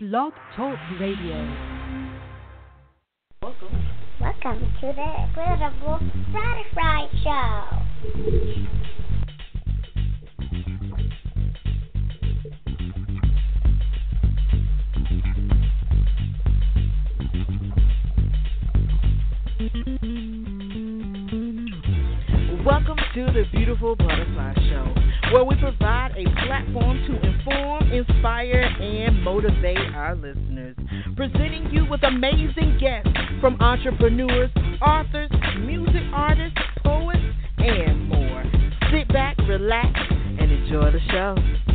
Blog Talk Radio. Welcome. Welcome to the Incredible Butterfly Show. Welcome to the Beautiful Butterfly Show where we provide a platform to inform, inspire, and motivate our listeners. Presenting you with amazing guests from entrepreneurs, authors, music artists, poets, and more. Sit back, relax, and enjoy the show.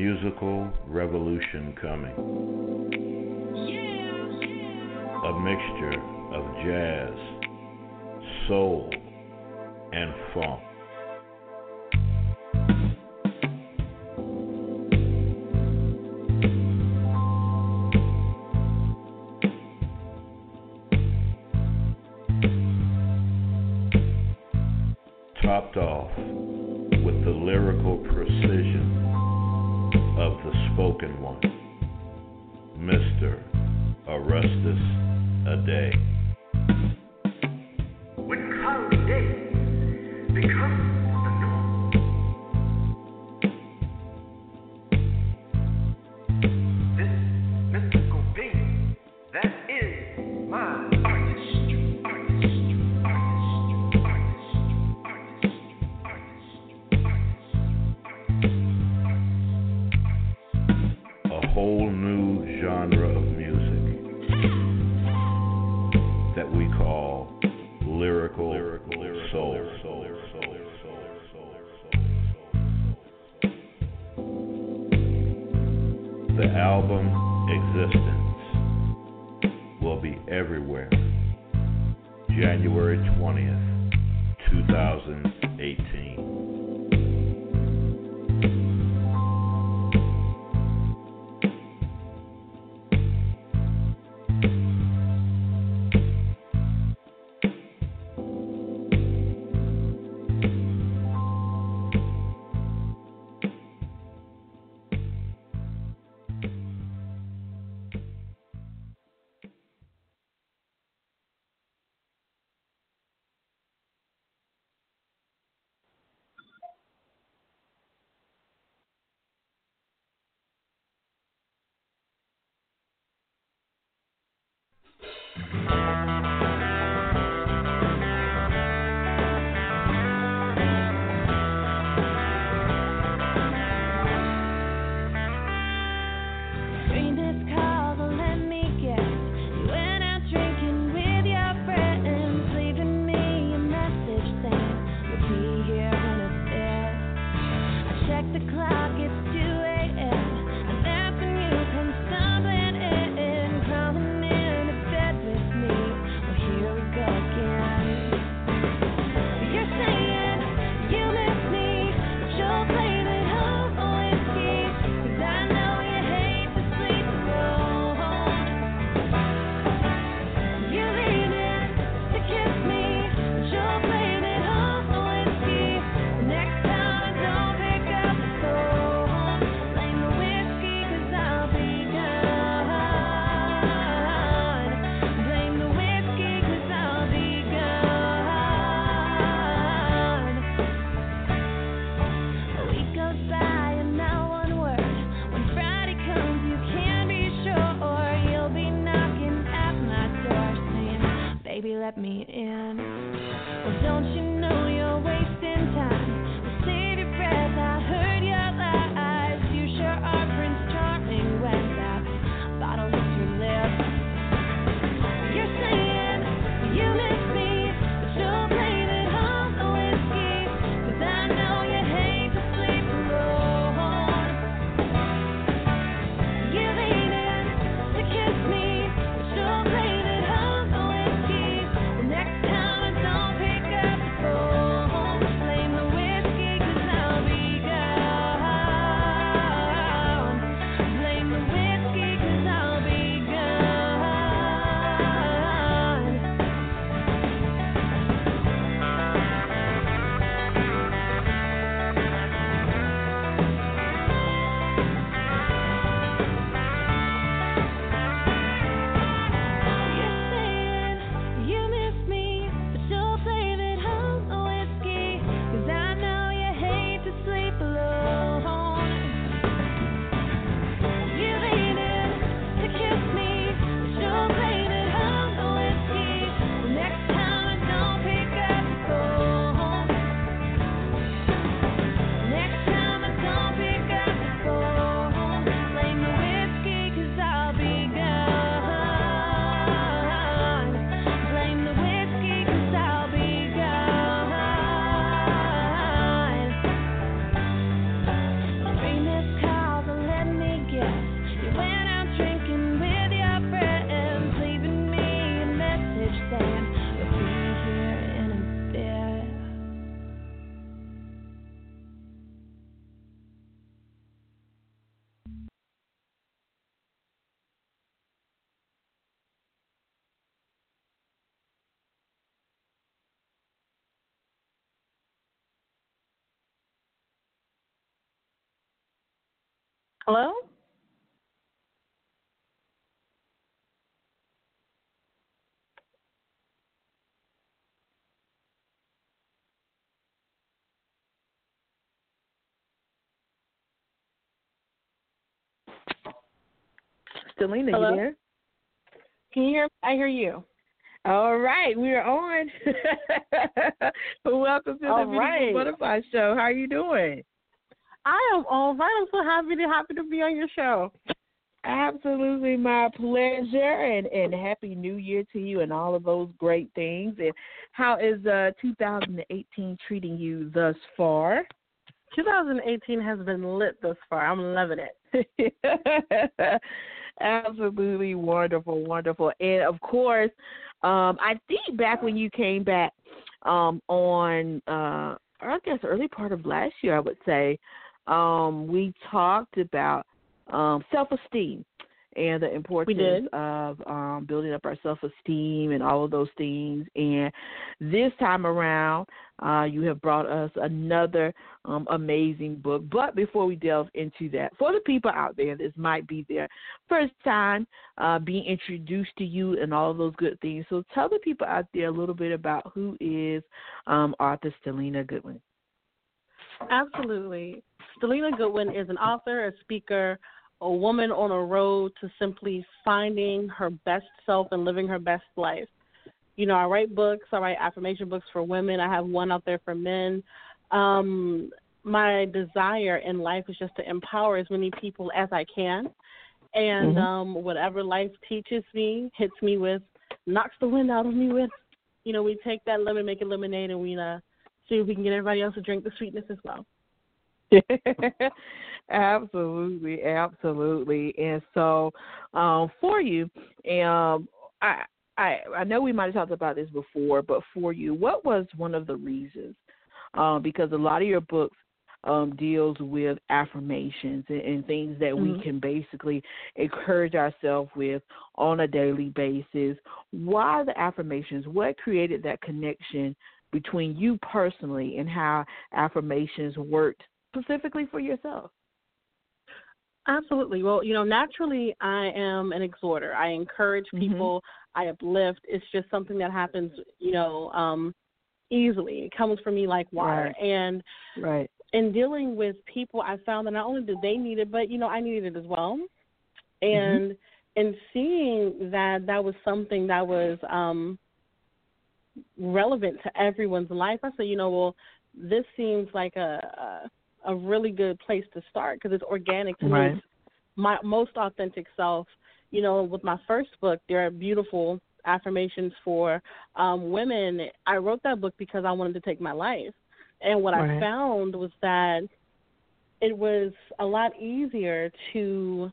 musical revolution coming. A mixture of jazz, soul, and funk. Hello? Stalina, Hello? you there? Can you hear? Me? I hear you. All right, we are on. Welcome to the All Beautiful. Butterfly Show. How are you doing? I am all right. I'm so happy to happy to be on your show. Absolutely my pleasure and and happy new year to you and all of those great things. And how is uh 2018 treating you thus far? 2018 has been lit thus far. I'm loving it. Absolutely wonderful, wonderful. And of course, um I think back when you came back um on uh I guess early part of last year I would say, um, we talked about um self esteem and the importance of um building up our self esteem and all of those things. And this time around, uh you have brought us another um amazing book. But before we delve into that, for the people out there this might be their first time uh being introduced to you and all of those good things. So tell the people out there a little bit about who is um author Stalina Goodwin. Absolutely. Stalina Goodwin is an author, a speaker, a woman on a road to simply finding her best self and living her best life. You know, I write books, I write affirmation books for women, I have one out there for men. Um, my desire in life is just to empower as many people as I can. And Mhm. um, whatever life teaches me, hits me with, knocks the wind out of me with, you know, we take that lemon, make it lemonade, and we uh, see if we can get everybody else to drink the sweetness as well. absolutely, absolutely. And so, um, for you, um, I, I, I know we might have talked about this before, but for you, what was one of the reasons? Um, because a lot of your books um, deals with affirmations and, and things that we Mhm. can basically encourage ourselves with on a daily basis. Why the affirmations? What created that connection between you personally and how affirmations worked specifically for yourself? Absolutely. Well, you know, naturally, I am an exhorter. I encourage Mhm. people. I uplift. It's just something that happens, you know, um, easily. It comes from me like water. Right. And Right. in dealing with people, I found that not only did they need it, but you know, I needed it as well. And and seeing that that was something that was um relevant to everyone's life, I said, you know, well, this seems like a a, a really good place to start because it's organic to Right. me. My most authentic self. You know, with my first book, there are beautiful affirmations for um women. I wrote that book because I wanted to take my life. And what Right. I found was that it was a lot easier to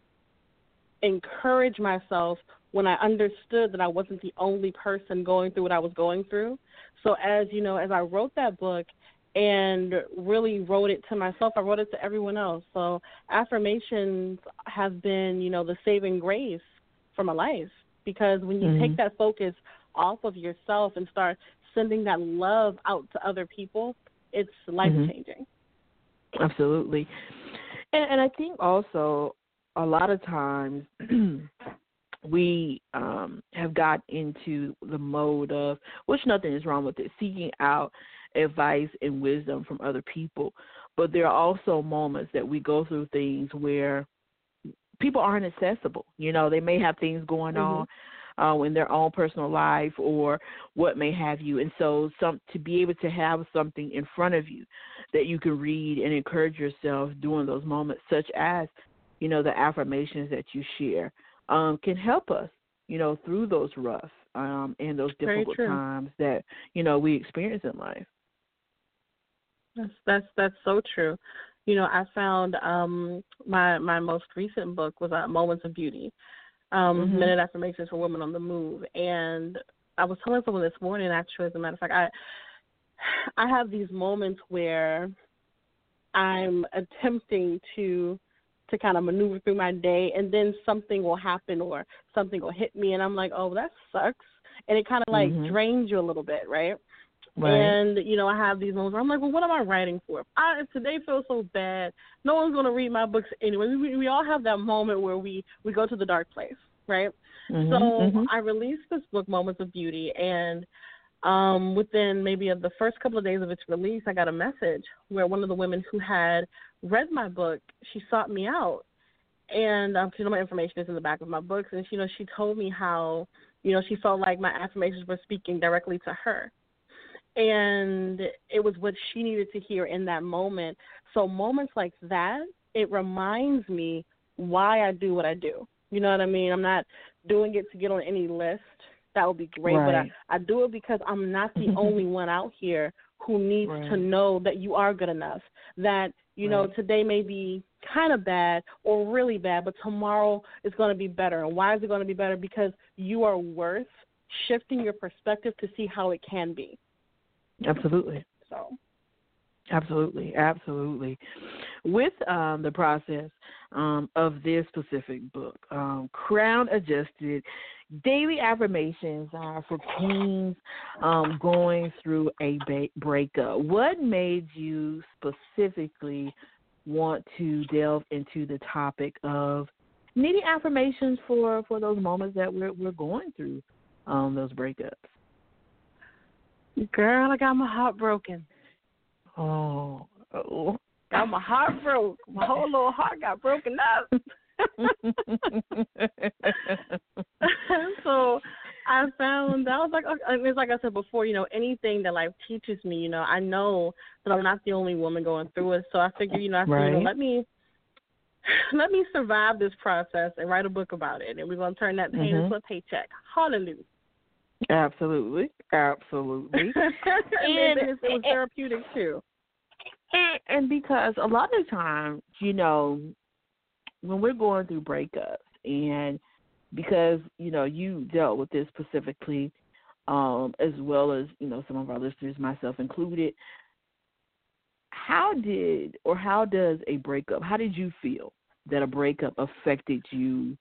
encourage myself when I understood that I wasn't the only person going through what I was going through. So as you know, as I wrote that book and really wrote it to myself, I wrote it to everyone else. So affirmations have been, you know, the saving grace for my life because when you Mhm. take that focus off of yourself and start sending that love out to other people, it's life changing. Absolutely. And and I think also a lot of times we um have got into the mode of which nothing is wrong with it, seeking out advice and wisdom from other people. But there are also moments that we go through things where people aren't accessible. You know, they may have things going Mhm. on uh, in their own personal life or what may have you. And so, some to be able to have something in front of you that you can read and encourage yourself during those moments, such as, you know, the affirmations that you share, um, can help us, you know, through those rough um, and those difficult times that you know we experience in life. That's that's that's so true. You know, I found um my my most recent book was uh, Moments of Beauty, um, Mhm. Minute Affirmations for Women on the Move, and I was telling someone this morning, actually, as a matter of fact, I I have these moments where I'm attempting to to kind of maneuver through my day, and then something will happen or something will hit me, and I'm like, oh, that sucks, and it kind of like Mhm. drains you a little bit, right? Right. And you know, I have these moments where I'm like, well, what am I writing for? If, I, if today feels so bad, no one's going to read my books anyway. We, we all have that moment where we we go to the dark place, right? Mhm, So mhm. I released this book, Moments of Beauty, and um, within maybe of the first couple of days of its release, I got a message where one of the women who had read my book, she sought me out, and um, you know my information is in the back of my books, and you know she told me how you know she felt like my affirmations were speaking directly to her, and it was what she needed to hear in that moment. So moments like that, it reminds me why I do what I do. You know what I mean? I'm not doing it to get on any list. That would be great, but I, I do it because I'm not the only one out here who needs Right. to know that you are good enough. That you know today may be kind of bad or really bad, but tomorrow is going to be better. And why is it going to be better? Because you are worth shifting your perspective to see how it can be. Absolutely. So Absolutely, absolutely. With um, the process um, of this specific book, um, Crown Adjusted Daily Affirmations are for queens um, going through a ba- breakup. What made you specifically want to delve into the topic of needing affirmations for, for those moments that we're, we're going through um, those breakups? Girl, I got my heart broken. Oh, oh. Got my heart broke. My whole little heart got broken up. so I found I was like, okay, it's like I said before, you know, anything that life teaches me, you know, I know that I'm not the only woman going through it. So I figured, you know, I said, you know, let me let me survive this process and write a book about it, and we're gonna turn that pain Mhm. into a paycheck. Hallelujah. Absolutely, absolutely. and, And- it, was therapeutic too. and, and because a lot of times, you know, when we're going through breakups, and because you know you dealt with this specifically, um, as well as you know some of our listeners, myself included. How did or how does a breakup? How did you feel that a breakup affected you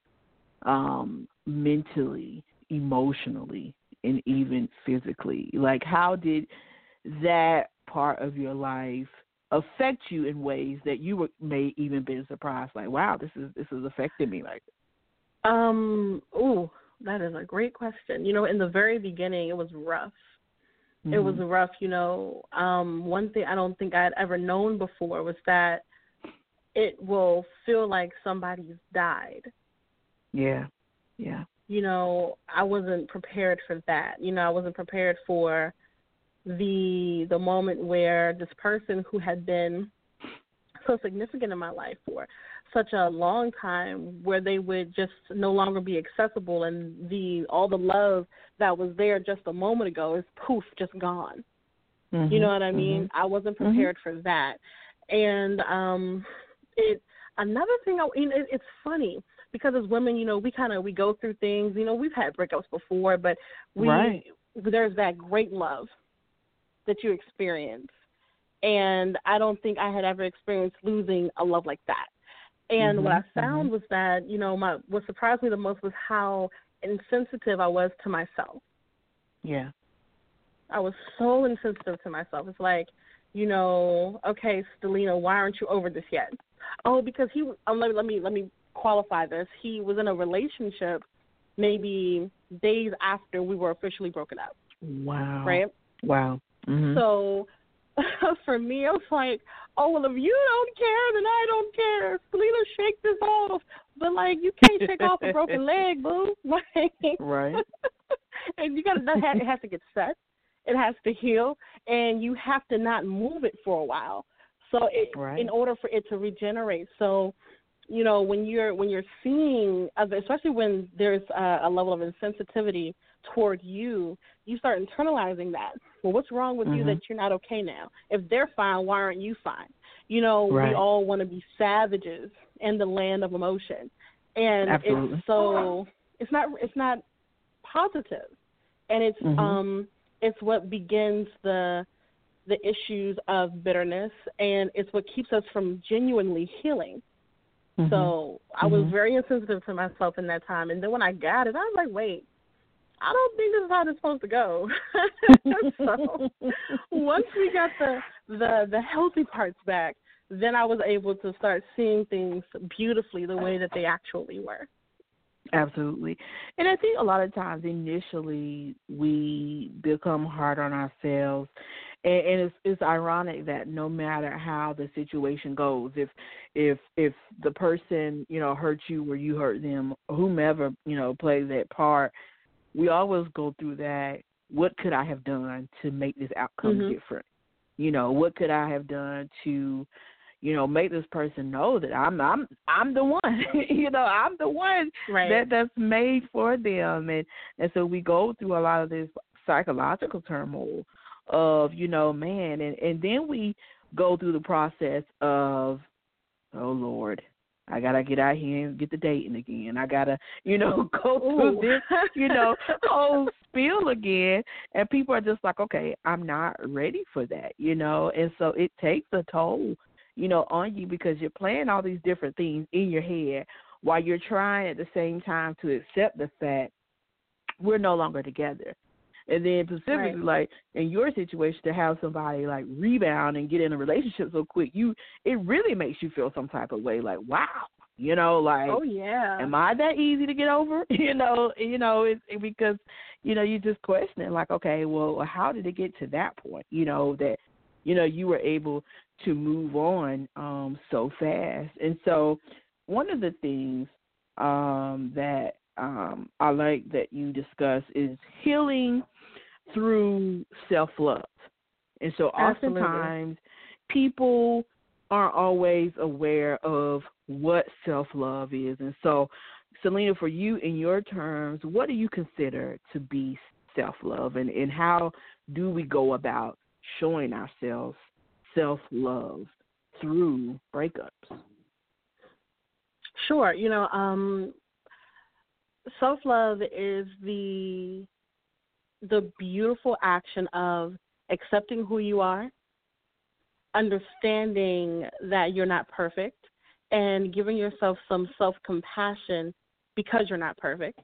um, mentally, emotionally, and even physically? Like, how did that part of your life affect you in ways that you were, may even been surprised? Like, wow, this is this is affecting me. Like, Um, ooh, that is a great question. You know, in the very beginning, it was rough. It was mhm. rough. You know, um, one thing I don't think I'd ever known before was that it will feel like somebody's died. yeah, yeah, You know, I wasn't prepared for that. You know, I wasn't prepared for the the moment where this person who had been so significant in my life for such a long time where they would just no longer be accessible and the all the love that was there just a moment ago is poof just gone. You Mhm, know what i mean? Mhm. i wasn't prepared for that. And um it another thing I, you know, it, it's funny because as women you know we kind of we go through things you know we've had breakups before but we Right. there's that great love that you experience and i don't think i had ever experienced losing a love like that and what Mhm, i found was that you know my what surprised me the most was how insensitive i was to myself Yeah, I was so insensitive to myself. It's like, you know, okay, Stalina, why aren't you over this yet? Oh, because he. Um, let me let me let me qualify this. He was in a relationship, maybe days after we were officially broken up, wow, right? Wow. Mhm. So, for me, it was like, oh well, if you don't care, then I don't care. Stalina, shake this off. But like, you can't shake off a broken leg, boo. Like, Right. and you got to that has, it has to get set. It has to heal, and you have to not move it for a while. So, it, Right. in order for it to regenerate, so you know when you're when you're seeing, especially when there's a, a level of insensitivity toward you, you start internalizing that. Well, what's wrong with you Mhm. that you're not okay now? If they're fine, why aren't you fine? You know, Right. we all want to be savages in the land of emotion, and Absolutely. it's so it's not it's not positive, and it's Mhm. um it's what begins the the issues of bitterness, and it's what keeps us from genuinely healing. Mhm. So I was Mhm. very insensitive to myself in that time, and then when I got it, I was like, wait, I don't think this is how this is supposed to go. so once we got the the the healthy parts back, then I was able to start seeing things beautifully the way that they actually were. Absolutely. And I think a lot of times initially we become hard on ourselves and, and it's it's ironic that no matter how the situation goes, if if if the person, you know, hurt you or you hurt them, whomever, you know, plays that part, we always go through that what could I have done to make this outcome Mhm. different? You know, what could I have done to you know, make this person know that I'm I'm I'm the one. you know, I'm the one Right. that that's made for them and and so we go through a lot of this psychological turmoil of, you know, man and and then we go through the process of oh lord, I got to get out here and get the dating again. I got to, you know, go through Ooh. this, you know, whole spiel again and people are just like, "Okay, I'm not ready for that." You know, and so it takes a toll you know, on you because you're playing all these different things in your head while you're trying at the same time to accept the fact we're no longer together. And then specifically Right. like in your situation to have somebody like rebound and get in a relationship so quick, you it really makes you feel some type of way like, wow. You know, like oh yeah. am I that easy to get over? You know, you know, it's it, because you know you just questioning like, okay, well, how did it get to that point? You know that you know you were able to move on um so fast, and so one of the things um that um I like that you discuss is healing through self love, and so Absolutely. oftentimes people aren't always aware of what self love is. And so, Selena, for you in your terms, what do you consider to be self love and, and how do we go about showing ourselves self love through breakups? Sure. You know, um, self love is the the beautiful action of accepting who you are, understanding that you're not perfect, and giving yourself some self compassion because you're not perfect.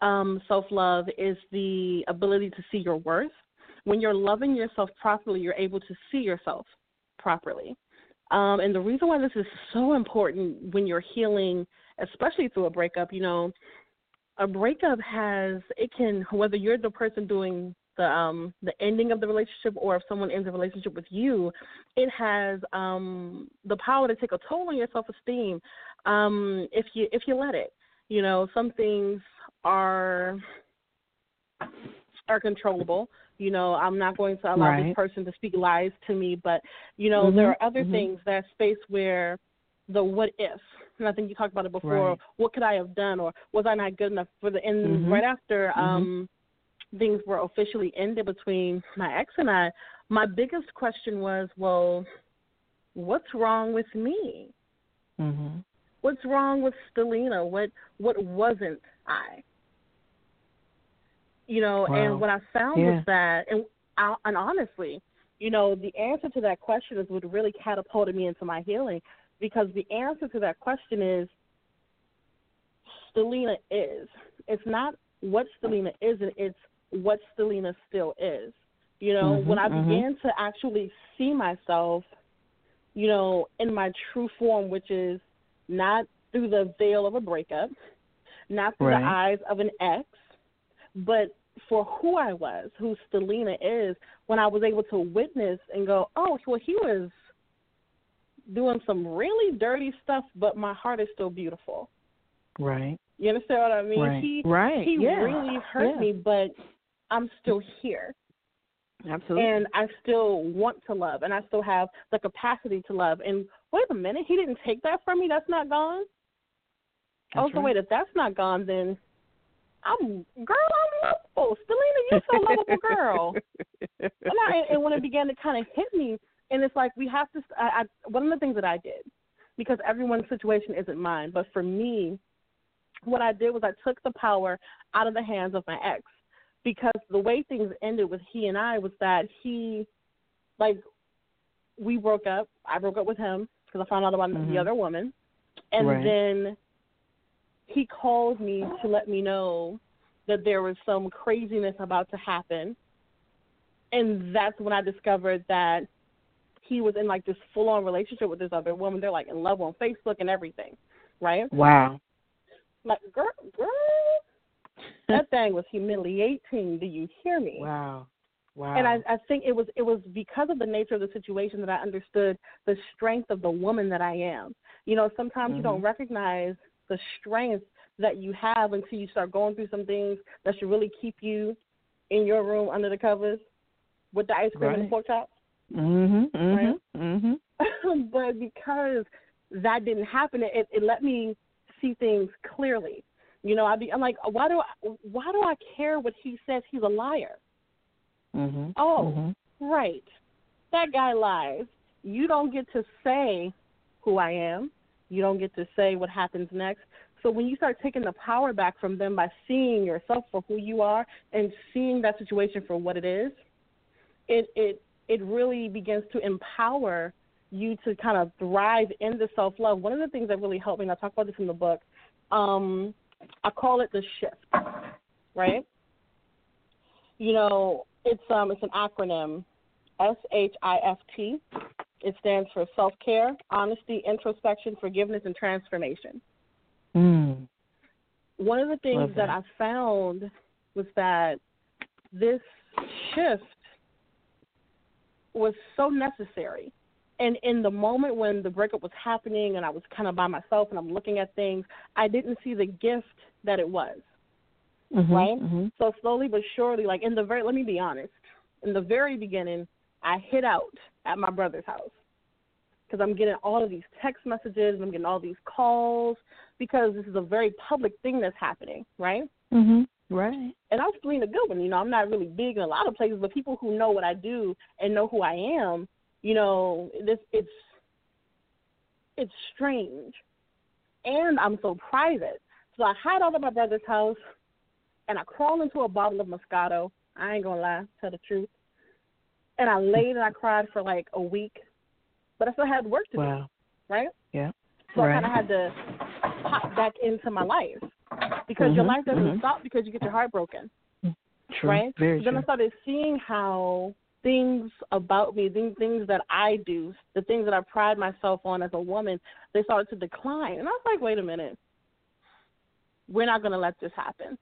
Um, self love is the ability to see your worth. When you're loving yourself properly, you're able to see yourself properly. Um, and the reason why this is so important when you're healing, especially through a breakup, you know, a breakup has it can whether you're the person doing the um the ending of the relationship or if someone ends a relationship with you, it has um the power to take a toll on your self esteem um if you if you let it. You know, some things are are controllable. You know, I'm not going to allow Right. this person to speak lies to me, but you know, Mhm, there are other mhm. things that space where the what if, and I think you talked about it before. Right. What could I have done, or was I not good enough for the? And Mhm. right after Mhm. um, things were officially ended between my ex and I, my biggest question was, well, what's wrong with me? Mm-hmm. What's wrong with Stalina? What what wasn't I? You know, Wow. and what I found Yeah. was that, and I, and honestly, you know, the answer to that question is what really catapulted me into my healing, because the answer to that question is Stalina is. It's not what Stalina isn't; it's what Stalina still is. You know, Mhm, when I mhm. began to actually see myself, you know, in my true form, which is not through the veil of a breakup, not through Right. the eyes of an ex, but for who I was, who Stalina is, when I was able to witness and go, oh, well, he was doing some really dirty stuff, but my heart is still beautiful. Right. You understand what I mean? Right. He right. he yeah. really hurt Yeah. me, but I'm still here. Absolutely. and I still want to love, and I still have the capacity to love. And wait a minute, he didn't take that from me. That's not gone. oh, That's so right. wait, if that's not gone, then I'm girl. I'm lovable. Stalina, you're so lovable, girl. And, I, and when it began to kind of hit me, and it's like we have to. I, I one of the things that I did because everyone's situation isn't mine, but for me, what I did was I took the power out of the hands of my ex because the way things ended with he and I was that he, like, we broke up. I broke up with him because I found out about Mhm. the other woman, and Right. then he called me to let me know that there was some craziness about to happen. And that's when I discovered that he was in like this full on relationship with this other woman. They're like in love on Facebook and everything. Right? Wow. Like, girl girl that thing was humiliating. Do you hear me? Wow. Wow. And I, I think it was it was because of the nature of the situation that I understood the strength of the woman that I am. You know, sometimes you don't Mhm. recognize the strength that you have until you start going through some things that should really keep you in your room under the covers with the ice cream and the Right. pork chops. Mhm. Right? Mhm. Mhm. but because that didn't happen, it, it let me see things clearly. You know, I'd be, I'm like, why do I, why do I care what he says? He's a liar. Mhm. Oh, Mhm. right. That guy lies. You don't get to say who I am. You don't get to say what happens next. So when you start taking the power back from them by seeing yourself for who you are and seeing that situation for what it is, it it it really begins to empower you to kind of thrive in the self love. One of the things that really helped me, and I talk about this in the book, um, I call it the shift, right? You know, it's um it's an acronym, S H I F T. It stands for self care, honesty, introspection, forgiveness, and transformation. Mm. One of the things that. that. I found was that this shift was so necessary. And in the moment when the breakup was happening and I was kind of by myself and I'm looking at things, I didn't see the gift that it was. Mhm. Right? Mhm. So slowly but surely, like in the very, let me be honest, in the very beginning, I hid out at my brother's house because I'm getting all of these text messages and I'm getting all these calls because this is a very public thing that's happening, right? Mhm. Right. And I'm Stalina Goodwin. You know, I'm not really big in a lot of places, but people who know what I do and know who I am, you know, this it's it's strange, and I'm so private. So I hide out at my brother's house, and I crawl into a bottle of Moscato. I ain't gonna lie, tell the truth. And I hmm. laid and I cried for like a week, but I still had work to do, right? Yeah. So I kind of had to pop back into my life because your Mhm, life doesn't mhm. stop because you get your heart broken True. right? Very then I started seeing how things about me, things, things that I do, the things that I pride myself on as a woman, they started to decline. And I was like, wait a minute, we're not going to let this happen.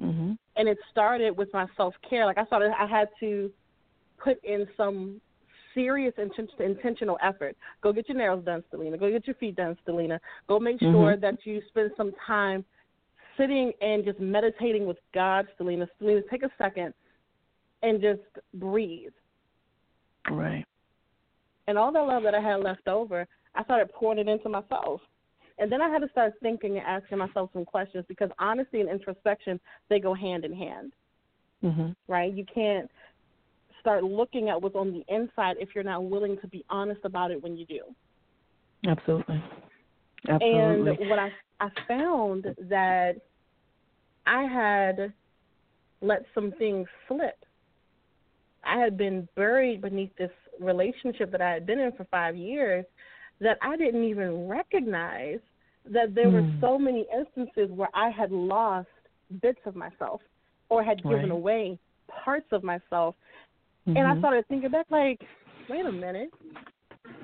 Mhm. And it started with my self care. Like I started, I had to put in some serious inten- intentional effort. Go get your nails done, Stalina. Go get your feet done, Stalina. Go make sure Mhm. that you spend some time sitting and just meditating with God, Stalina. Stalina, take a second and just breathe. Right. And all that love that I had left over, I started pouring it into myself. And then I had to start thinking and asking myself some questions because honesty and introspection, they go hand in hand, Mhm. right? You can't start looking at what's on the inside if you're not willing to be honest about it when you do. Absolutely. Absolutely. And what I I found that I had let some things slip. I had been buried beneath this relationship that I had been in for five years that I didn't even recognize that there were Hmm. so many instances where I had lost bits of myself or had given Right. away parts of myself. And I Mhm. started thinking back like, wait a minute.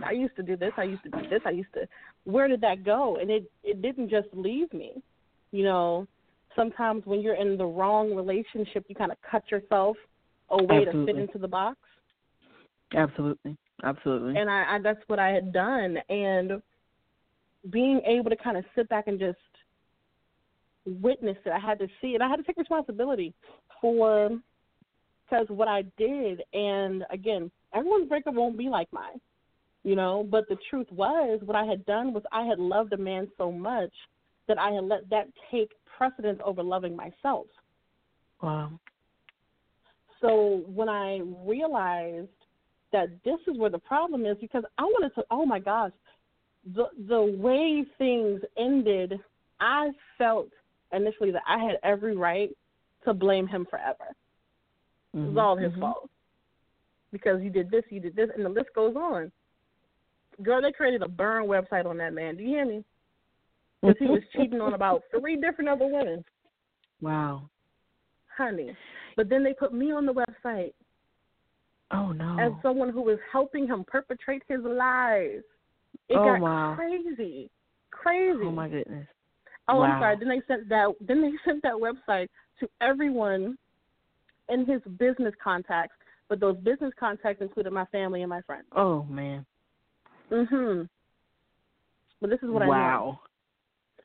I used to do this, I used to do this, I used to where did that go? And it it didn't just leave me. You know, sometimes when you're in the wrong relationship you kind of cut yourself away to fit into the box. Absolutely. Absolutely. And I, I that's what I had done and being able to kind of sit back and just witness it. I had to see it. I had to take responsibility for because what I did and again, everyone's breakup won't be like mine. You know, but the truth was what I had done was I had loved a man so much that I had let that take precedence over loving myself. wow. So when I realized that this is where the problem is, because I wanted to, oh my gosh, the the way things ended, I felt initially that I had every right to blame him forever. It was Mhm. all his Mhm. fault because you did this, you did this, and the list goes on. Girl, they created a burn website on that man. Do you hear me? Because he mm-hmm. was cheating on about three different other women. Wow. honey. But then they put me on the website Oh no. as someone who was helping him perpetrate his lies. It Oh, got wow. crazy, crazy. oh my goodness. Oh, Wow. I'm sorry. Then they sent that. Then they sent that website to everyone in his business contacts, but those business contacts included my family and my friends. Oh man. Mhm. But this is what I know. wow.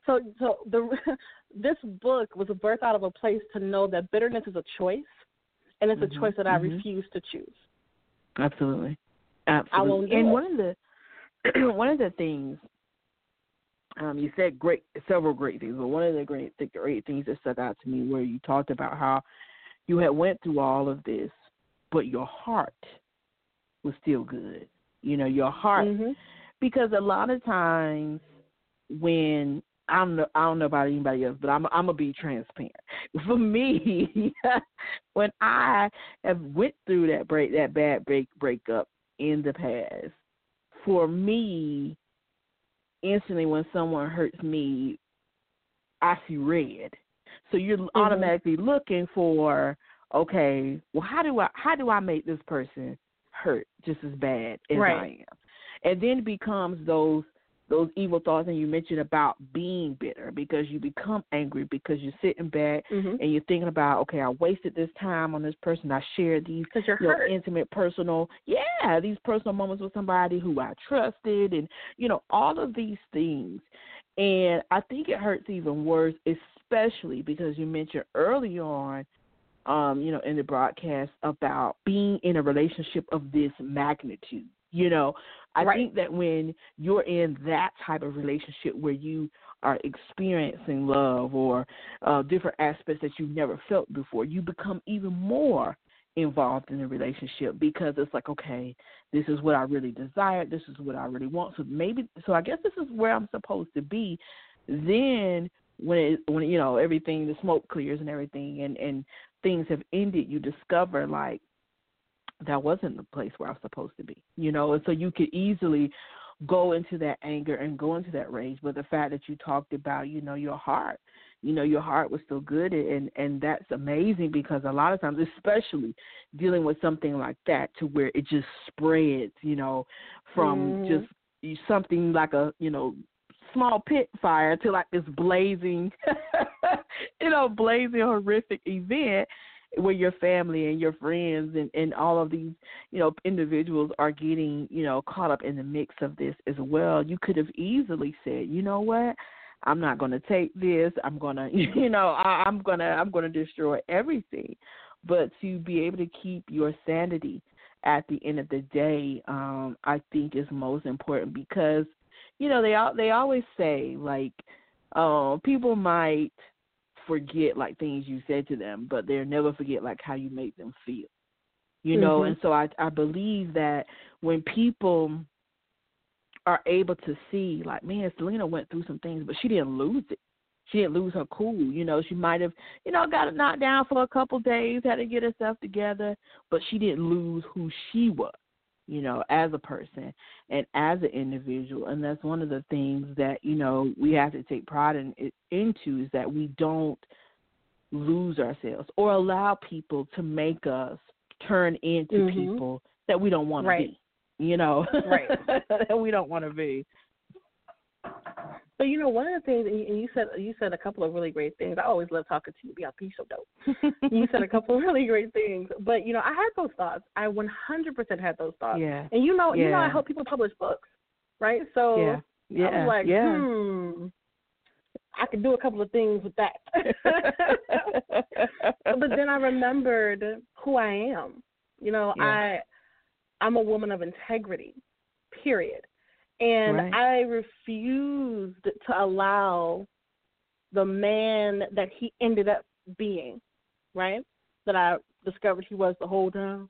So, so the this book was birthed out of a place to know that bitterness is a choice, and it's Mhm, a choice that I mhm. refuse to choose. Absolutely. Absolutely. and it. one of the one of the things um, you said great several great things, but one of the great the great things that stuck out to me where you talked about how you had went through all of this, but your heart was still good. You know, your heart Mhm. because a lot of times when I don't know, I don't know about anybody else, but I'm I'm gonna be transparent. For me, when I have went through that break, that bad break breakup in the past, for me, instantly when someone hurts me, I see red. So you're Mm-hmm. automatically looking for, okay, well, how do I how do I make this person hurt just as bad as I am? And then it becomes those those evil thoughts, and you mentioned about being bitter because you become angry because you're sitting back Mhm. and you're thinking about, okay, I wasted this time on this person. I shared these you're you know, intimate, personal, yeah, these personal moments with somebody who I trusted, and you know, all of these things. And I think it hurts even worse, especially because you mentioned early on, um, you know, in the broadcast about being in a relationship of this magnitude. You know, I Right. think that when you're in that type of relationship where you are experiencing love or uh, different aspects that you've never felt before, you become even more involved in the relationship because it's like, okay, this is what I really desire, this is what I really want. So maybe, so I guess this is where I'm supposed to be. Then when it, when you know everything, the smoke clears and everything, and and things have ended, you discover like that wasn't the place where I was supposed to be, you know, and so you could easily go into that anger and go into that rage. But the fact that you talked about, you know, your heart, you know, your heart was still good, and and that's amazing because a lot of times, especially dealing with something like that, to where it just spreads, you know, from Mhm. just something like a you know small pit fire to like this blazing, you know, blazing horrific event where your family and your friends and, and all of these, you know, individuals are getting, you know, caught up in the mix of this as well. You could have easily said, you know what, I'm not going to take this. I'm going to, you know, I, I'm going to, I'm going to destroy everything. But to be able to keep your sanity at the end of the day, um, I think is most important because, you know, they al- they always say like, uh, people might forget like things you said to them, but they'll never forget like how you made them feel. You know, Mhm. and so I I believe that when people are able to see like, man, Stalina went through some things, but she didn't lose it. She didn't lose her cool. You know, she might have, you know, got knocked down for a couple days, had to get herself together, but she didn't lose who she was, you know, as a person and as an individual. And that's one of the things that, you know, we have to take pride in into is that we don't lose ourselves or allow people to make us turn into Mhm. people that we don't want Right. to be. You know, Right. that we don't want to be. But you know, one of the things, and you- said you said a couple of really great things. I always love talking to you. Yeah, so dope. you said a couple of really great things. But you know, I had those thoughts. I 100% had those thoughts. Yeah. And you know, you know, I Yeah. help people publish books, right? So Yeah. Yeah. I was like, yeah. hmm, I could do a couple of things with that. but then I remembered who I am. You know, Yeah. I I'm a woman of integrity. Period. And Right. I refused to allow the man that he ended up being, right? That I discovered he was the whole time.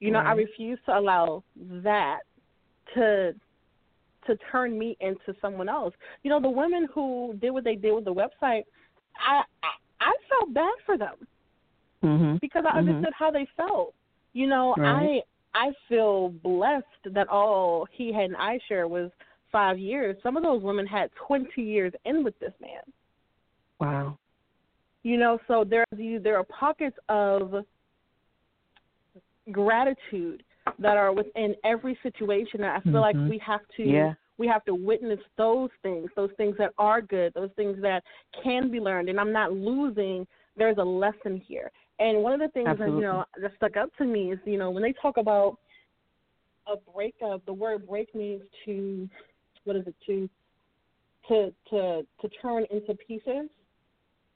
You know, I refused to allow that to to turn me into someone else. You know, the women who did what they did with the website, I I, I felt bad for them mhm. because I Mhm. understood how they felt. You know, Right. I feel blessed that all he had and I share was five years. Some of those women had twenty years in with this man. Wow. You know, so there are there are pockets of gratitude that are within every situation. And I feel like Mhm. we have to Yeah. we have to witness those things, those things that are good, those things that can be learned. And I'm not losing. There's a lesson here. And one of the things that you know that stuck up to me is you know when they talk about a breakup, the word break means to what is it to to to to turn into pieces,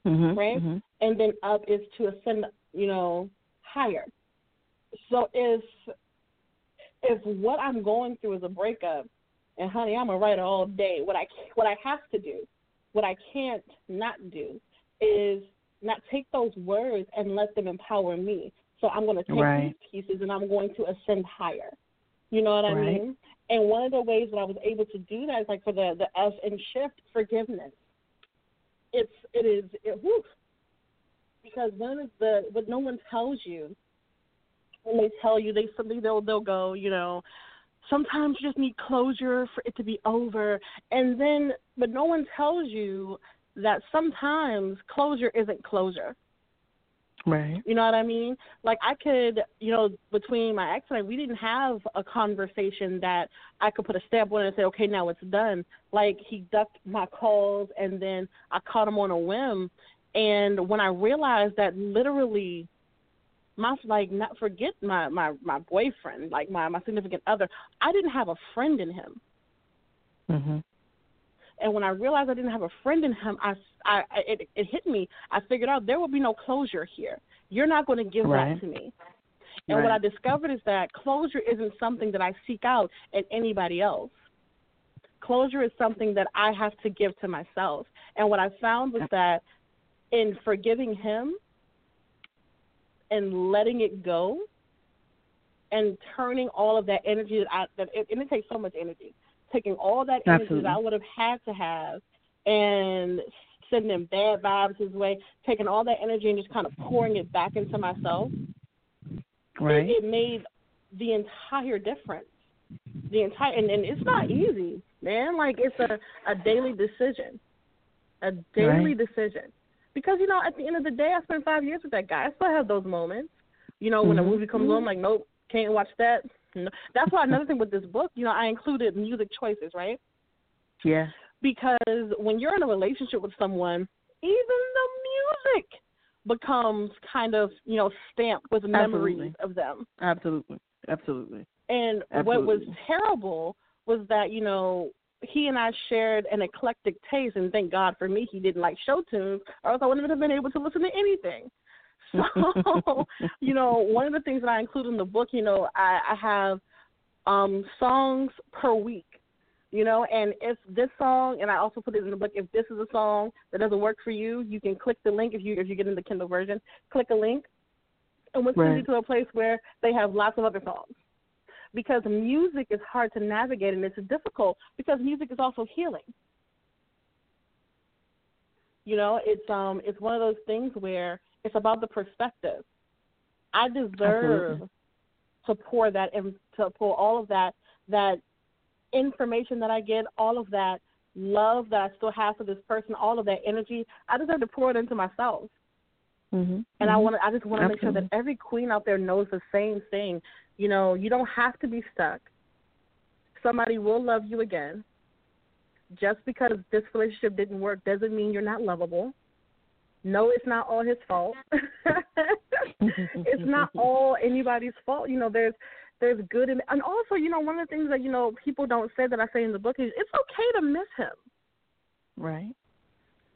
Mhm. right? Mhm. and then up is to ascend, you know, higher. So if if what I'm going through is a breakup, and honey, I'm a writer all day. What I what I have to do, what I can't not do, is not take those words and let them empower me. So I'm going to take Right. these pieces and I'm going to ascend higher. You know what I Right. mean? And one of the ways that I was able to do that is like for the the S and shift forgiveness. It's it is it whew, because one of the what no one tells you when they tell you they something they'll they'll go you know sometimes you just need closure for it to be over and then but no one tells you that sometimes closure isn't closure Right. you know what I mean? Like I could, you know, between my ex and I, we didn't have a conversation that I could put a stamp on and say, okay, now it's done. Like he ducked my calls, and then I caught him on a whim. And when I realized that, literally, my like not forget my my my boyfriend, like my my significant other, I didn't have a friend in him. Mhm. And when I realized I didn't have a friend in him, I, I it, it hit me. I figured out there will be no closure here. You're not going to give Right. that to me. And what I discovered is that closure isn't something that I seek out in anybody else. Closure is something that I have to give to myself. And what I found was that in forgiving him and letting it go and turning all of that energy that I that it, and it takes so much energy. Taking all that energy Absolutely. that I would have had to have and sending them bad vibes his way, taking all that energy and just kind of pouring it back into myself Right. it, it made the entire difference. The entire and, and it's not easy, man. Like it's a a daily decision, a daily Right. decision. Because you know, at the end of the day, I spent five years with that guy. I still have those moments. You know, when a Mhm. movie comes on, I'm like, nope, can't watch that. That's why another thing with this book, you know, I included music choices, right? Yeah. because when you're in a relationship with someone, even the music becomes kind of you know stamped with memories Absolutely. of them. Absolutely. Absolutely. And what was terrible was that you know he and I shared an eclectic taste, and thank God for me, he didn't like show tunes, or else I wouldn't have been able to listen to anything. So, you know, one of the things that I include in the book, you know, I, I have um songs per week. You know, and if this song, and I also put it in the book, if this is a song that doesn't work for you, you can click the link if you if you get in the Kindle version, click a link, and we'll send you to a place where they have lots of other songs. Because music is hard to navigate and it's difficult because music is also healing. You know, it's um it's one of those things where it's about the perspective. I deserve Absolutely. to pour that in, to pour all of that that information that I get, all of that love that I still have for this person, all of that energy. I deserve to pour it into myself. Mhm. And I Mhm. want to, I just want to make sure that every queen out there knows the same thing. You know, you don't have to be stuck. Somebody will love you again. Just because this relationship didn't work doesn't mean you're not lovable. No, it's not all his fault. it's not all anybody's fault. You know, there's there's good in and also, you know, one of the things that, you know, people don't say that I say in the book is it's okay to miss him Right.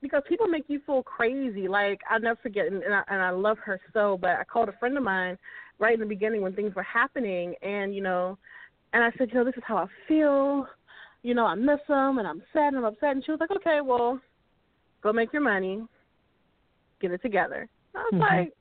because people make you feel crazy. Like I'll never forget, and, and I and I love her so. But I called a friend of mine right in the beginning when things were happening, and you know, and I said, you know, this is how I feel. You know, I miss him, and I'm sad, and I'm upset. And she was like, okay, well, go make your money, get it together. I was Mhm. like,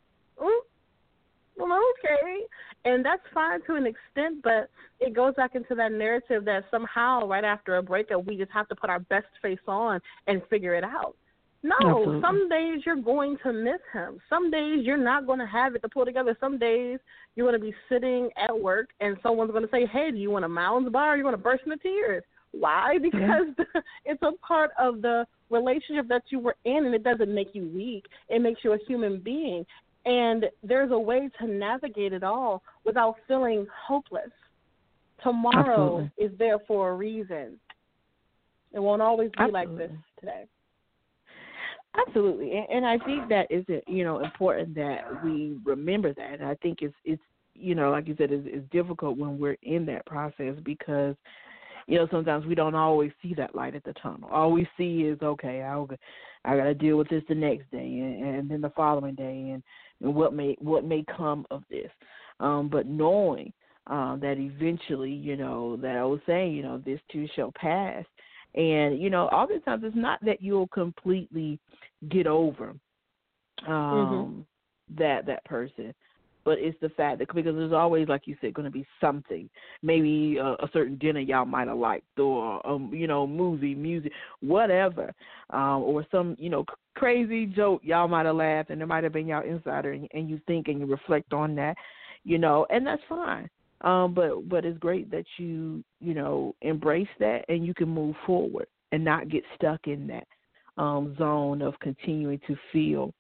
well, okay. And that's fine to an extent, but it goes back into that narrative that somehow right after a breakup we just have to put our best face on and figure it out. No, Absolutely. some days you're going to miss him. Some days you're not going to have it to pull together. Some days you're going to be sitting at work and someone's going to say, "Hey, do you want a Mounds bar? Or you want to burst into tears? Why? Because it's a part of the relationship that you were in, and it doesn't make you weak. It makes you a human being. And there's a way to navigate it all without feeling hopeless. Tomorrow Absolutely. is there for a reason. It won't always be like this today. Absolutely, and, and I think that is. You know, important that we remember that. And I think it's it's you know, like you said, it's, it's difficult when we're in that process because you know sometimes we don't always see that light at the tunnel. All we see is okay, i'll I got to deal with this the next day, and, and then the following day, and, and what may what may come of this. Um, but knowing um, that eventually, you know, that I was saying, you know, this too shall pass. And, you know, oftentimes it's not that you'll completely get over um that that person. But it's the fact that because there's always, like you said, going to be something. Maybe a, a certain dinner y'all might have liked, or um, you know, movie, music, whatever, um, or some you know crazy joke y'all might have laughed, and it might have been y'all insider, and, and you think and you reflect on that, you know, and that's fine. Um, but but it's great that you you know embrace that and you can move forward and not get stuck in that um, zone of continuing to feel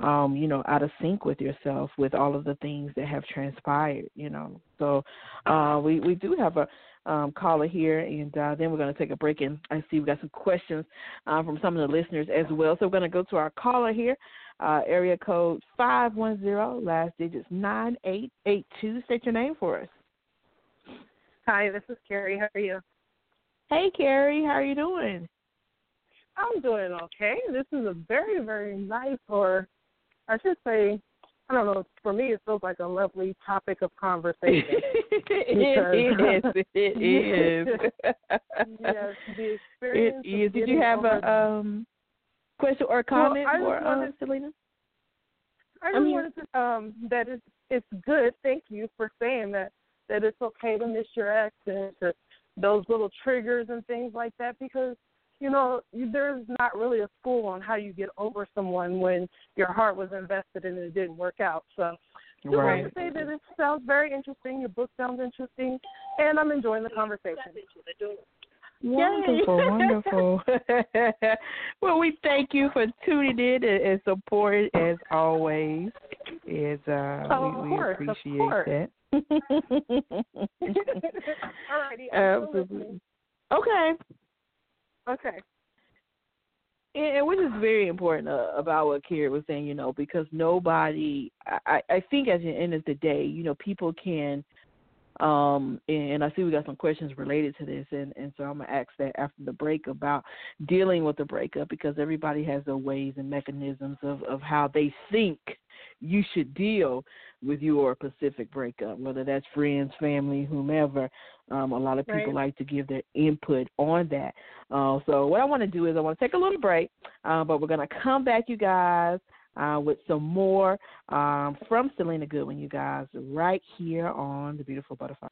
um, you know, out of sync with yourself with all of the things that have transpired, you know. So uh, we we do have a um, caller here, and uh, then we're going to take a break. And I see we got some questions uh, from some of the listeners as well. So we're going to go to our caller here, uh, area code five one zero, last digits nine eight eight two. State your name for us. Hi, this is Carrie. How are you? Hey, Carrie, how are you doing? I'm doing okay. This is a very, very nice, or I should say, I don't know. For me, it feels like a lovely topic of conversation. it is. It is. yes, the experience. It is. Did you have over- a um question or comment I just for uh, wanted- Stalina? I just I'm here. wanted to um that it's it's good. Thank you for saying that that it's okay to miss your and to those little triggers and things like that because you know there's not really a school on how you get over someone when your heart was invested and it didn't work out. So just Right. want to say that it sounds very interesting. Your book sounds interesting, and I'm enjoying the conversation. Wonderful, wonderful. well, we thank you for tuning in and, and support as always. Is uh, Oh, we course, appreciate that. Alrighty, Absolutely. Okay. Okay. And, and which is very important uh, about what Carrie was saying, you know, because nobody, I, I think at the end of the day, you know, people can, um, and I see we got some questions related to this, and, and so I'm going to ask that after the break about dealing with the breakup because everybody has their ways and mechanisms of, of how they think you should deal with your Pacific breakup, whether that's friends, family, whomever. Um, a lot of people Right. like to give their input on that. Uh, so what I want to do is I want to take a little break, uh, but we're going to come back, you guys, uh, with some more um, from Stalina Goodwin, you guys, right here on the Beautiful Butterfly.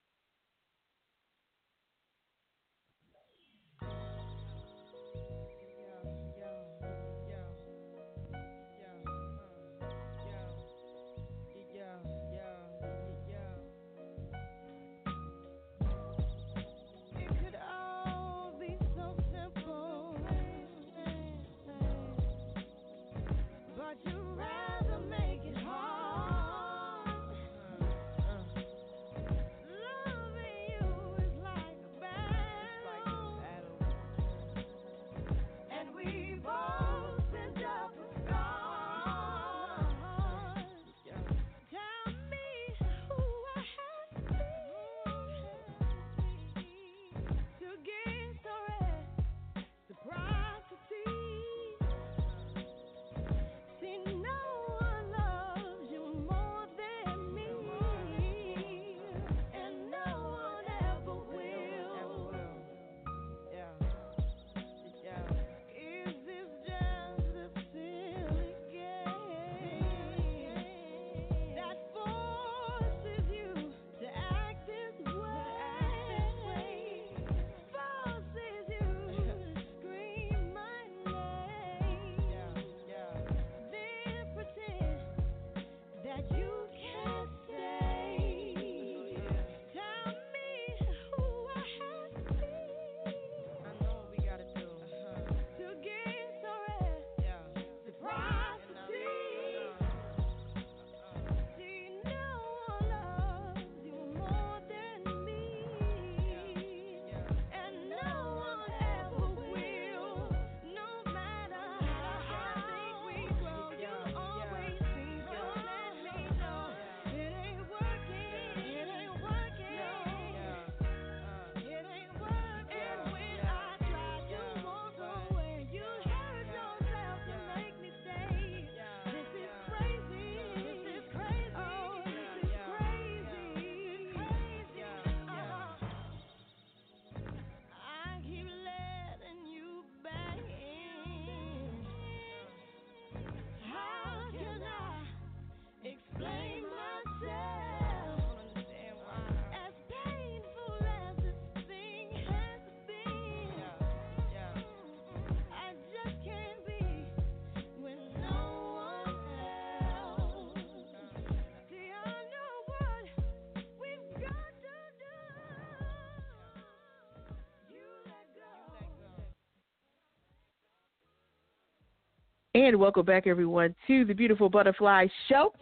And welcome back, everyone, to the Beautiful Butterfly Show.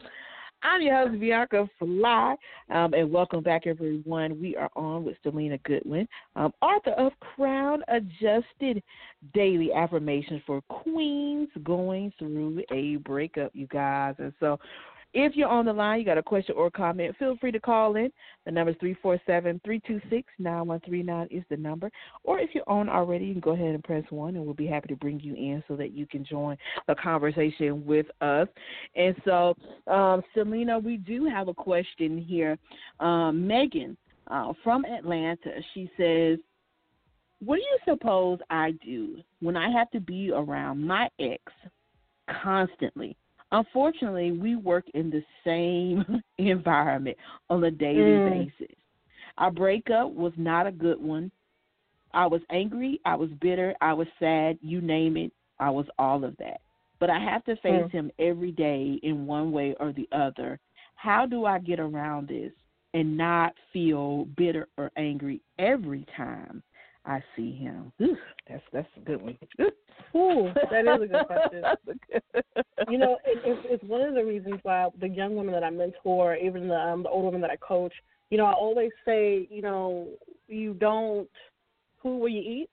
I'm your host, Bianca Fly, um, and welcome back, everyone. We are on with Stalina Goodwin, um, author of Crown Adjusted Daily Affirmations for Queens Going Through a Breakup, you guys. And so if you're on the line, you got a question or comment, feel free to call in. The number is 347 326 9139 is the number. Or if you're on already, you can go ahead and press 1, and we'll be happy to bring you in so that you can join the conversation with us. And so, um, Stalina, we do have a question here. Um, Megan uh, from Atlanta, she says, What do you suppose I do when I have to be around my ex constantly? Unfortunately, we work in the same environment on a daily Mm. basis. Our breakup was not a good one. I was angry, I was bitter, I was sad, you name it, I was all of that. But I have to face Mm. him every day in one way or the other. How do I get around this and not feel bitter or angry every time I see him? Ooh, that's that's a good one. Ooh, that is a good question. Good- you know, it, it's, it's one of the reasons why the young women that I mentor, even the um, the older women that I coach, you know, I always say, you know, you don't who will you eat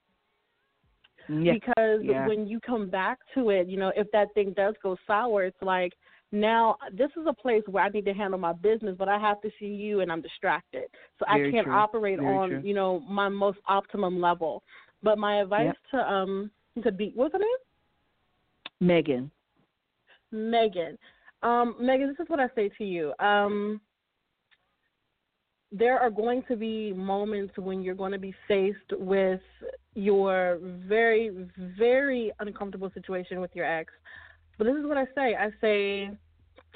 yeah. because Yeah. when you come back to it, you know, if that thing does go sour, it's like now this is a place where I need to handle my business, but I have to see you and I'm distracted, so Very I can't true. operate Very on true. you know my most optimum level. But my advice to um to be what's her name? Megan. Megan. Um, Megan, this is what I say to you. Um, there are going to be moments when you're going to be faced with your very, very uncomfortable situation with your ex. But this is what I say I say,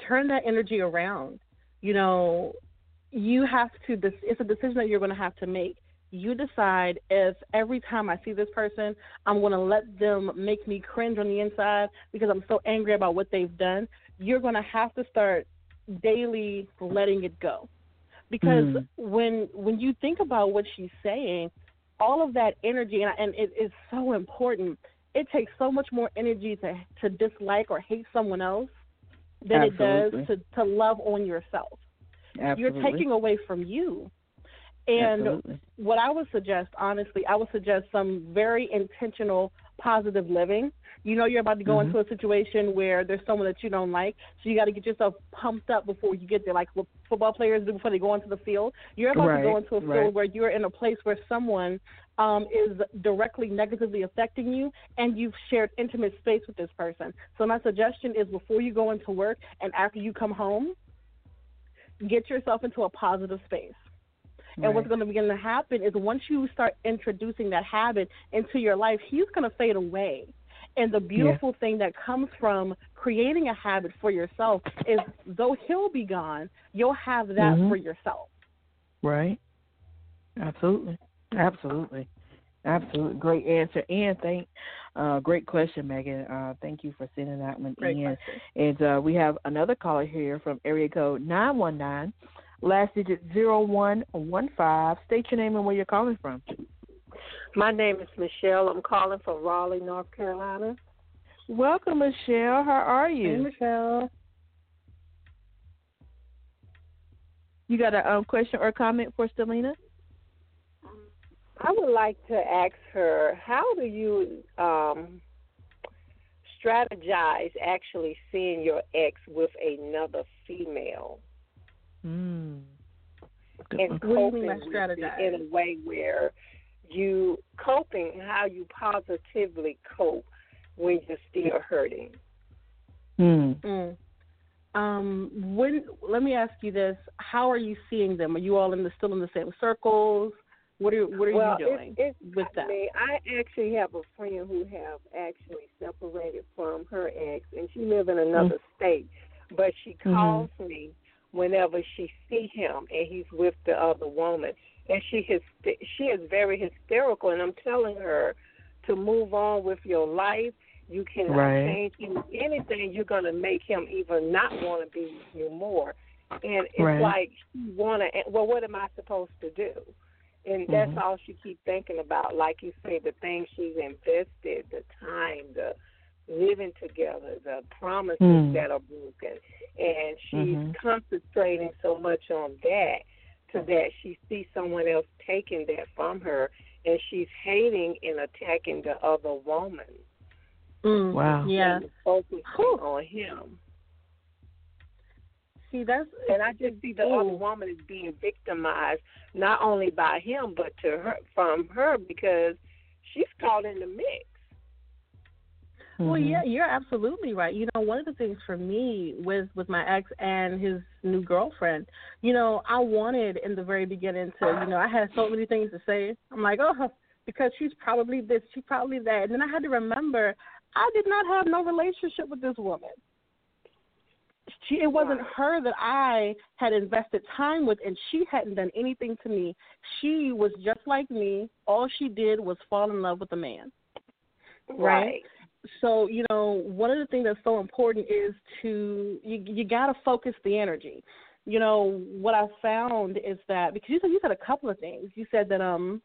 turn that energy around. You know, you have to, this, it's a decision that you're going to have to make. You decide if every time I see this person, I'm going to let them make me cringe on the inside because I'm so angry about what they've done. You're going to have to start daily letting it go. Because Mm. when when you think about what she's saying, all of that energy and, and it is so important. It takes so much more energy to to dislike or hate someone else than Absolutely. it does to to love on yourself Absolutely. you're taking away from you. And Absolutely. what I would suggest, honestly, I would suggest some very intentional positive living. You know, you're about to go Mhm. into a situation where there's someone that you don't like, so you got to get yourself pumped up before you get there, like what football players do before they go onto the field. You're about to go into a field right. where you're in a place where someone um, is directly negatively affecting you, and you've shared intimate space with this person. So my suggestion is before you go into work and after you come home, get yourself into a positive space. And what's going to begin to happen is once you start introducing that habit into your life, he's going to fade away. And the beautiful thing that comes from creating a habit for yourself is though he'll be gone, you'll have that Mhm. for yourself. Right. Absolutely. Absolutely. Absolutely. Great answer. And thank uh great question, Megan. Uh thank you for sending that one Great in. question. And uh we have another caller here from area code nine one nine. Last digit zero one one five. State your name and where you're calling from. My name is Michelle. I'm calling from Raleigh, North Carolina. Welcome, Michelle. How are you? Hey, Michelle. You got a um, question or comment for Stalina? I would like to ask her, how do you um, strategize actually seeing your ex with another female Mm. And one. What do you coping mean by with strategize? it in a way where you coping how you positively cope when you're still hurting? Mm. Mm. Um, when let me ask you this: How are you seeing them? Are you all in the still in the same circles? What are what are well, you doing It's, it's, with I them? mean, I actually have a friend who have actually separated from her ex, and she live in another state. But she Mhm. calls me whenever she see him and he's with the other woman, and she is she is very hysterical. And I'm telling her to move on with your life. You cannot Right. change him. Anything you're gonna make him even not want to be with you more. And it's Right. like she wanna. Well, what am I supposed to do? And that's Mhm. all she keeps thinking about. Like you say, the things she's invested, the time, the living together, the promises Mm. that are broken, and she's Mhm. concentrating so much on that to that she sees someone else taking that from her, and she's hating and attacking the other woman. Mm, Wow. Yeah. and focusing on him. See, that's And I just see the other woman is being victimized not only by him but to her from her because she's caught in the mix. Well, Mhm. yeah, you're absolutely right. You know, one of the things for me with with my ex and his new girlfriend, you know, I wanted in the very beginning to, you know, I had so many things to say. I'm like, oh, because she's probably this, she's probably that, and then I had to remember, I did not have no relationship with this woman. She, it wasn't her that I had invested time with, and she hadn't done anything to me. She was just like me. All she did was fall in love with a man. Right. So, you know, one of the things that's so important is to you you got to focus the energy. You know, what I found is that because you said you said a couple of things. You said that um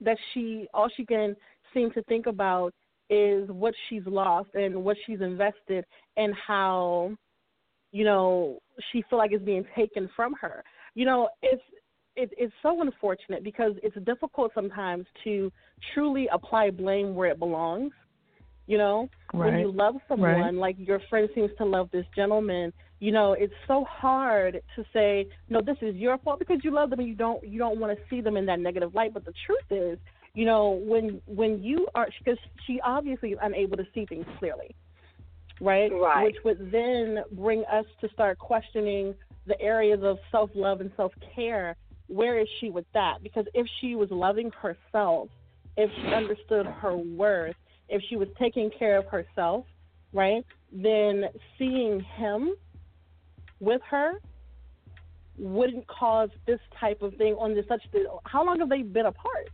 that she all she can seem to think about is what she's lost and what she's invested and how you know she feel like it's being taken from her. You know, it's it, it's so unfortunate because it's difficult sometimes to truly apply blame where it belongs. You know, when you love someone, Right. like your friend seems to love this gentleman, you know, it's so hard to say, no, this is your fault because you love them and you don't you don't want to see them in that negative light. But the truth is, you know, when when you are because she obviously is unable to see things clearly, right? Right. Which would then bring us to start questioning the areas of self love and self care. Where is she with that? Because if she was loving herself, if she understood her worth, if she was taking care of herself, right, then seeing him with her wouldn't cause this type of thing on this such. How long have they been apart?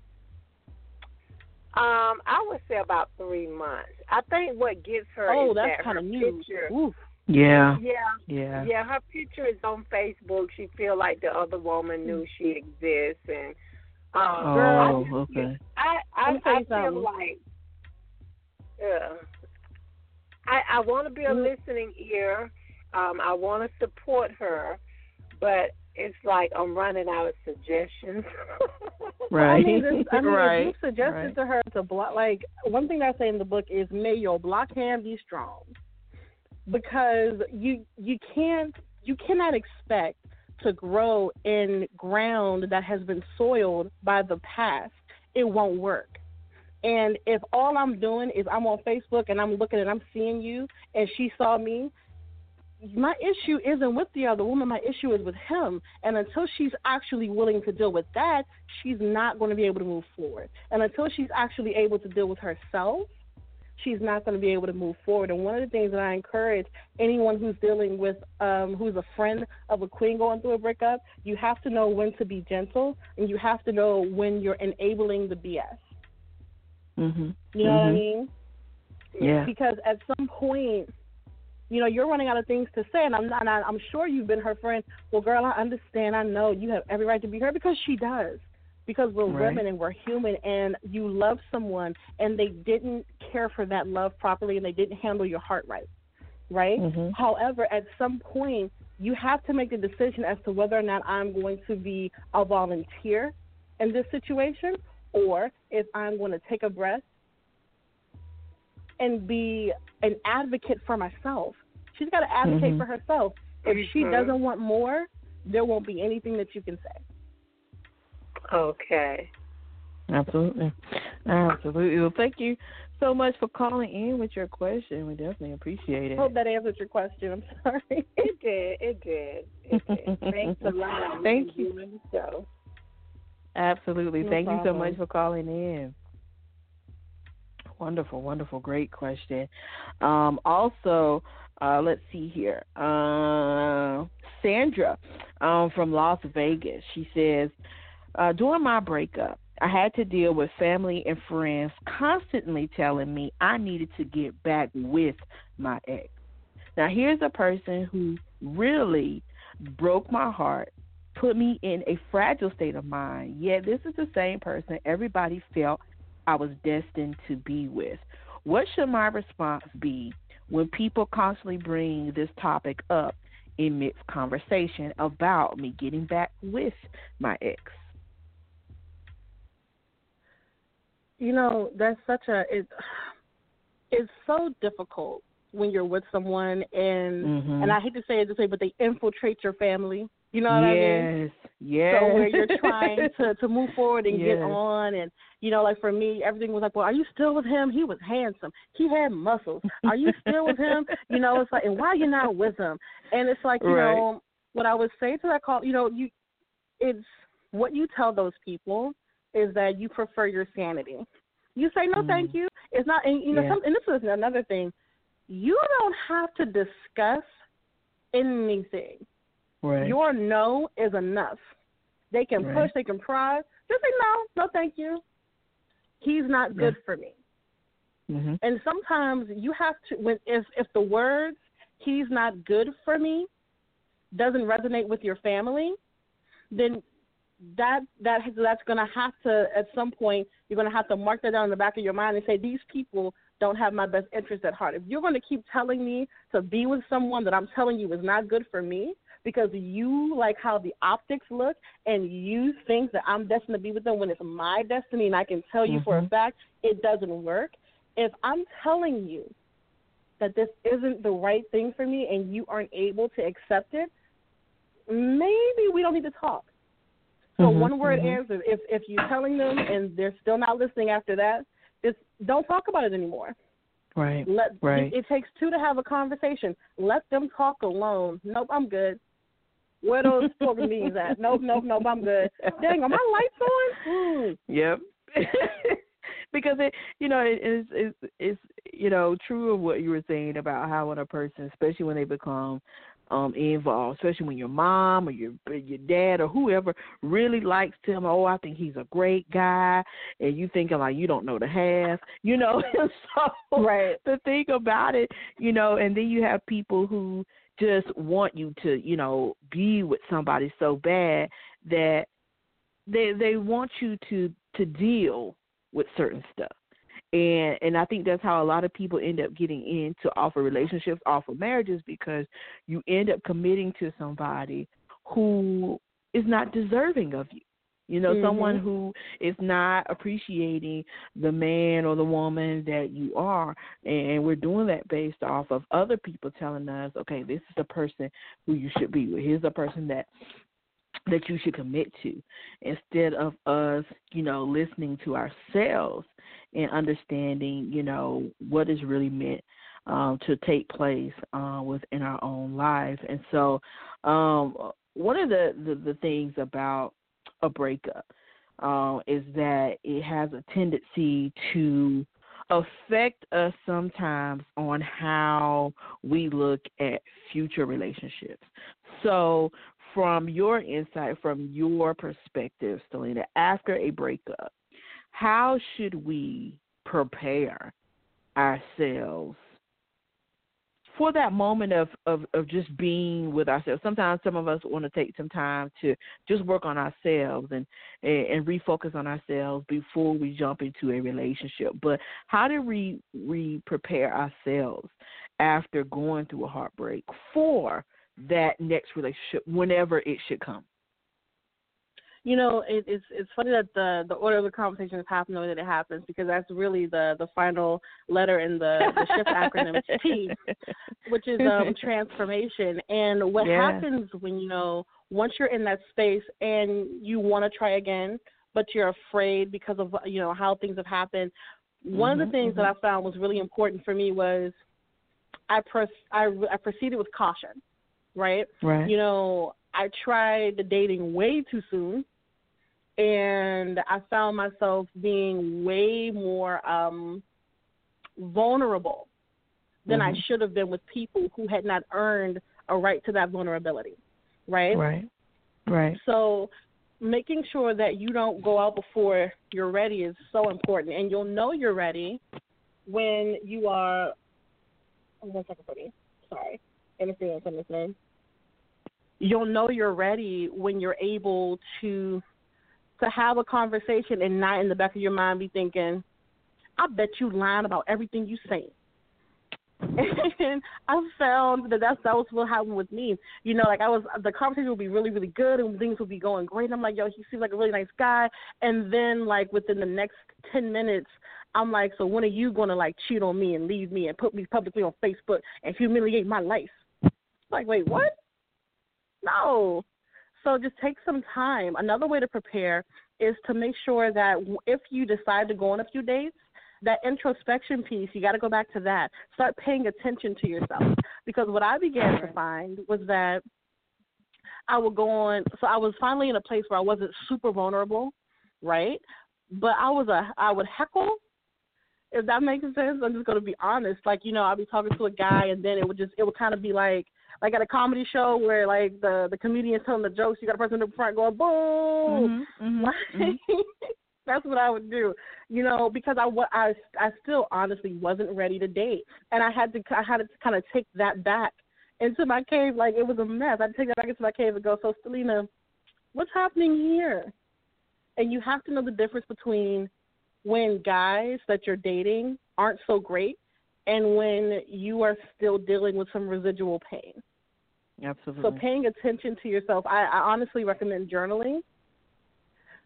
Um, I would say about three months. I think what gets her oh, is that's that kind of new. picture. Oof. Yeah. Yeah, Yeah. yeah. Her picture is on Facebook. She feel like the other woman knew she exists, and um, Girl, I Oh, just okay. I I, Let I feel something. like yeah. I I want to be a Mm. listening ear. Um, I want to support her, but it's like I'm running out of suggestions. Right. I mean, this, I mean, right. if you suggested right. to her to block, like one thing I say in the book is, may your block hand be strong, because you you can't you cannot expect to grow in ground that has been soiled by the past. It won't work. And if all I'm doing is I'm on Facebook and I'm looking and I'm seeing you, and she saw me, my issue isn't with the other woman. My issue is with him. And until she's actually willing to deal with that, she's not going to be able to move forward. And until she's actually able to deal with herself, she's not going to be able to move forward. And one of the things that I encourage anyone who's dealing with, um, who's a friend of a queen going through a breakup, you have to know when to be gentle and you have to know when you're enabling the BS. Mhm. You know what I Mhm. mean? Yeah. because at some point, you know, you're running out of things to say, and I'm not. And I- I'm sure you've been her friend. Well, girl, I understand. I know you have every right to be her because she does. Because we're Right. women and we're human, and you love someone, and they didn't care for that love properly, and they didn't handle your heart right, right? Mhm. However, at some point, you have to make the decision as to whether or not I'm going to be a volunteer in this situation, or if I'm going to take a breath and be an advocate for myself. She's got to advocate Mhm. for herself. If she doesn't want more, there won't be anything that you can say. okay. Absolutely. Absolutely. Well, thank you so much for calling in with your question. We definitely appreciate it. Hope that answered your question. I'm sorry. It did. It did. It did. Thanks a lot. Thank you. Doing show. Absolutely. No Thank you so much for calling in. Wonderful, wonderful, great question. Um, also, uh, let's see here. Uh, Sandra um, from Las Vegas. She says, uh, during my breakup, I had to deal with family and friends constantly telling me I needed to get back with my ex. Now, here's a person who really broke my heart, put me in a fragile state of mind. Yet, this is the same person everybody felt I was destined to be with. What should my response be when people constantly bring this topic up in mixed conversation about me getting back with my ex? You know, that's such a it, it's so difficult when you're with someone and Mhm. and I hate to say it this way, but they infiltrate your family. You know what I mean? yes, yes. So where you're trying to to move forward and get on, and you know, like for me, everything was like, well, are you still with him? He was handsome. He had muscles. Are you still with him? You know, it's like, and why are you not with him? And it's like, you Right. know, what I would say to that call, you know, you, it's what you tell those people is that you prefer your sanity. You say no, thank you. It's not, and you know, Mm. Yeah. some, and this is another thing. You don't have to discuss anything. Right. Your no is enough. They can Right. push, they can pry. Just say no, no, thank you. He's not good for me. hmm And sometimes you have to when if if the words "he's not good for me" doesn't resonate with your family, then that that that's going to have to at some point you're going to have to mark that down in the back of your mind and say these people don't have my best interest at heart. If you're going to keep telling me to be with someone that I'm telling you is not good for me because you like how the optics look and you think that I'm destined to be with them when it's my destiny and I can tell you for a Mhm. fact it doesn't work. If I'm telling you that this isn't the right thing for me and you aren't able to accept it, maybe we don't need to talk. So Mhm, one word mhm. answer. If if you're telling them and they're still not listening after that, just don't talk about it anymore. Right. Let Right. it, it takes two to have a conversation. Let them talk alone. Nope, I'm good. Where those spoken beans at? Nope, nope, nope, I'm good. Dang, are my lights on? Mm. Yep. because it, you know, it is it's it's you know true of what you were saying about how when a person, especially when they become um involved, especially when your mom or your your dad or whoever really likes him. Oh, I think he's a great guy, and you thinking like you don't know the half, you know. So Right. the thing about it, you know, and then you have people who just want you to, you know, be with somebody so bad that they they want you to to deal with certain stuff. And and I think that's how a lot of people end up getting into of relationships, of marriages because you end up committing to somebody who is not deserving of you. You know, someone Mhm. who is not appreciating the man or the woman that you are. And we're doing that based off of other people telling us, okay, this is the person who you should be with. Here's the person that that you should commit to instead of us, you know, listening to ourselves and understanding, you know, what is really meant um, to take place uh, within our own lives. And so, um, one of the, the, the things about a breakup uh, is that it has a tendency to affect us sometimes on how we look at future relationships. So, from your insight, from your perspective, Stalina, after a breakup, how should we prepare ourselves for that moment of, of, of just being with ourselves? Sometimes some of us want to take some time to just work on ourselves and, and, and refocus on ourselves before we jump into a relationship. But how do we, we prepare ourselves after going through a heartbreak for that next relationship whenever it should come? You know, it, it's it's funny that the the order of the conversation has happened the way that it happens because that's really the the final letter in the the shift acronym T, which is um transformation. And what Yeah. happens when you know once you're in that space and you want to try again, but you're afraid because of you know how things have happened. One of Mhm, the things that I found was really important for me was I pers- I, I proceeded with caution, right? Right. You know, I tried the dating way too soon and I found myself being way more um vulnerable than I Mhm. should have been with people who had not earned a right to that vulnerability. Right? Right. Right. So making sure that you don't go out before you're ready is so important and you'll know you're ready when you are oh, one second for me. Sorry. Interference on this name. You'll know you're ready when you're able to to have a conversation and not in the back of your mind be thinking, I bet you lying about everything you say. And I found that that's that was what happened with me. You know, like I was the conversation would be really, really good and things would be going great. I'm like, yo, he seems like a really nice guy. And then like within the next ten minutes, I'm like, so when are you gonna like cheat on me and leave me and put me publicly on Facebook and humiliate my life? Like, wait, what? No. So just take some time. Another way to prepare is to make sure that if you decide to go on a few dates, that introspection piece, you got to go back to that. Start paying attention to yourself. Because what I began to find was that I would go on, so I was finally in a place where I wasn't super vulnerable, right? But I was a, I would heckle. If that makes sense, I'm just gonna be honest. Like you know, I'd be talking to a guy, and then it would just, it would kind of be like, like at a comedy show where like the the comedian's telling the jokes, you got a person in the front going boom. Mm-hmm, mm-hmm, Like, That's what I would do, you know, because I, I I still honestly wasn't ready to date, and I had to I had to kind of take that back into my cave like it was a mess. I had to take that back into my cave and go, so Stalina, what's happening here? And you have to know the difference between when guys that you're dating aren't so great and when you are still dealing with some residual pain. Absolutely. So paying attention to yourself, I, I honestly recommend journaling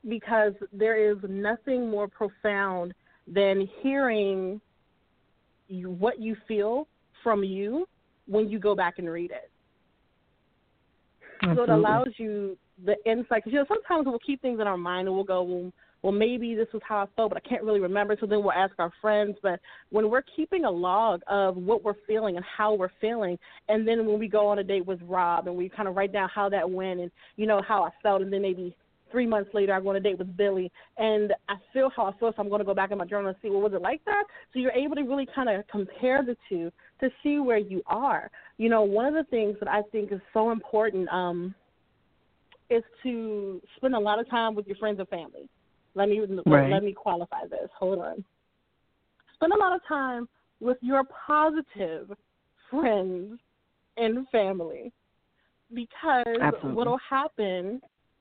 because there is nothing more profound than hearing you, what you feel from you when you go back and read it. So it allows you the insight. Because you know, sometimes we'll keep things in our mind and we'll go, well, well, maybe this was how I felt, but I can't really remember. So then we'll ask our friends. But when we're keeping a log of what we're feeling and how we're feeling, and then when we go on a date with Rob and we kind of write down how that went and you know how I felt, and then maybe three months later I go on a date with Billy and I feel how I feel, so I'm going to go back in my journal and see, well, was it like that? So you're able to really kind of compare the two to see where you are. You know, one of the things that I think is so important um, is to spend a lot of time with your friends and family. Let me Right. let me qualify this. Hold on. Spend a lot of time with your positive friends and family because Absolutely. what'll happen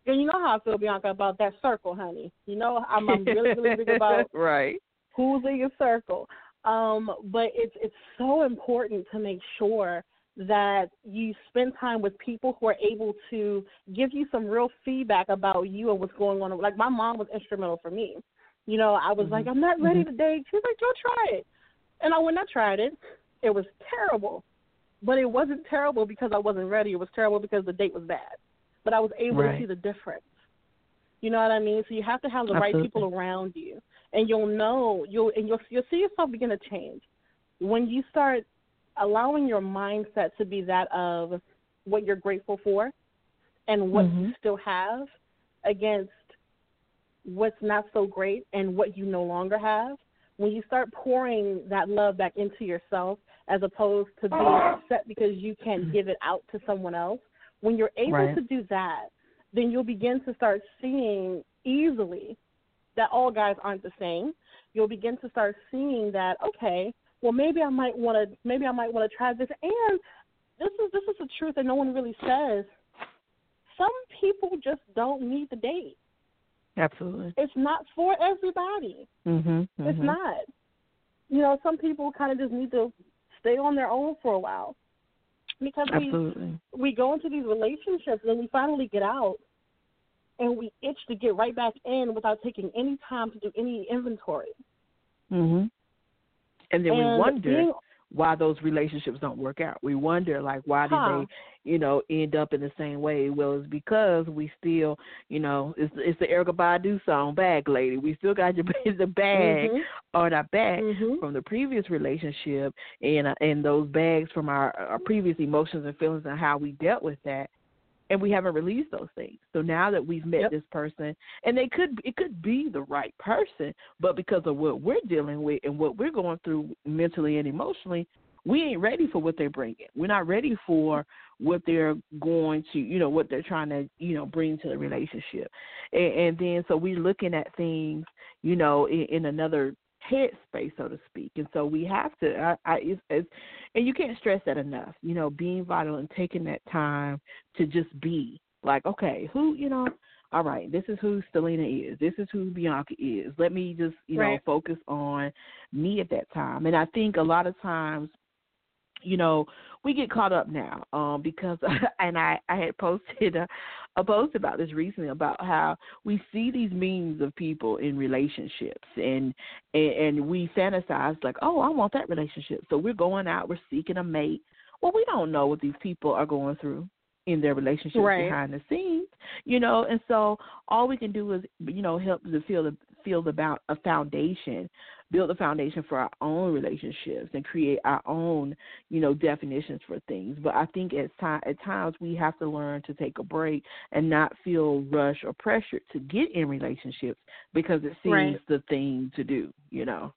and you know how I feel, Bianca, about that circle, honey. You know, I'm, I'm really, really big about right. who's in your circle. Um, but it's it's so important to make sure that you spend time with people who are able to give you some real feedback about you and what's going on. Like my mom was instrumental for me. You know, I was like, mm-hmm. I'm not mm-hmm. ready to date. She was like, go try it. And I when I tried it, it was terrible. But it wasn't terrible because I wasn't ready. It was terrible because the date was bad. But I was able Right. to see the difference. You know what I mean? So you have to have the right people around you, and you'll know you'll and you'll you'll see yourself begin to change when you start allowing your mindset to be that of what you're grateful for and what you Mhm. still have against what's not so great and what you no longer have. When you start pouring that love back into yourself as opposed to being upset because you can't give it out to someone else, when you're able Right. to do that, then you'll begin to start seeing easily that all guys aren't the same. You'll begin to start seeing that okay, well maybe I might want to maybe I might want to try this. And this is this is the truth that no one really says. Some people just don't need the date. Absolutely. It's not for everybody. Mhm. It's mhm. not. You know, some people kind of just need to stay on their own for a while because we Absolutely. we go into these relationships and we finally get out and we itch to get right back in without taking any time to do any inventory. Mhm. And then we wonder why those relationships don't work out. We wonder like why did Huh. they, you know, end up in the same way? Well, it's because we still, you know, it's it's the Erykah Badu song "Bag Lady." We still got your the bag Mhm. on our back Mhm. from the previous relationship, and uh, and those bags from our, our previous emotions and feelings and how we dealt with that, and we haven't released those things. So now that we've met Yep. this person, and they could it could be the right person, but because of what we're dealing with and what we're going through mentally and emotionally, we ain't ready for what they're bringing. We're not ready for what they're going to, you know, what they're trying to, you know, bring to the relationship. And, and then so we're looking at things, you know, in, in another headspace, so to speak. And so we have to, I, I it's, it's, and you can't stress that enough. You know, being vital and taking that time to just be like, okay, who, you know, all right, this is who Stalina is. This is who Bianca is. Let me just, you know, focus on me at that time. And I think a lot of times, you know, we get caught up now um, because, and I, I had posted a, a post about this recently about how we see these memes of people in relationships and, and and we fantasize like, oh, I want that relationship. So we're going out, we're seeking a mate. Well, we don't know what these people are going through in their relationship Right. behind the scenes, you know. And so all we can do is, you know, help to feel the feel about a foundation, build a foundation for our own relationships, and create our own, you know, definitions for things. But I think at time at times we have to learn to take a break and not feel rushed or pressured to get in relationships because it seems Right. the thing to do, you know.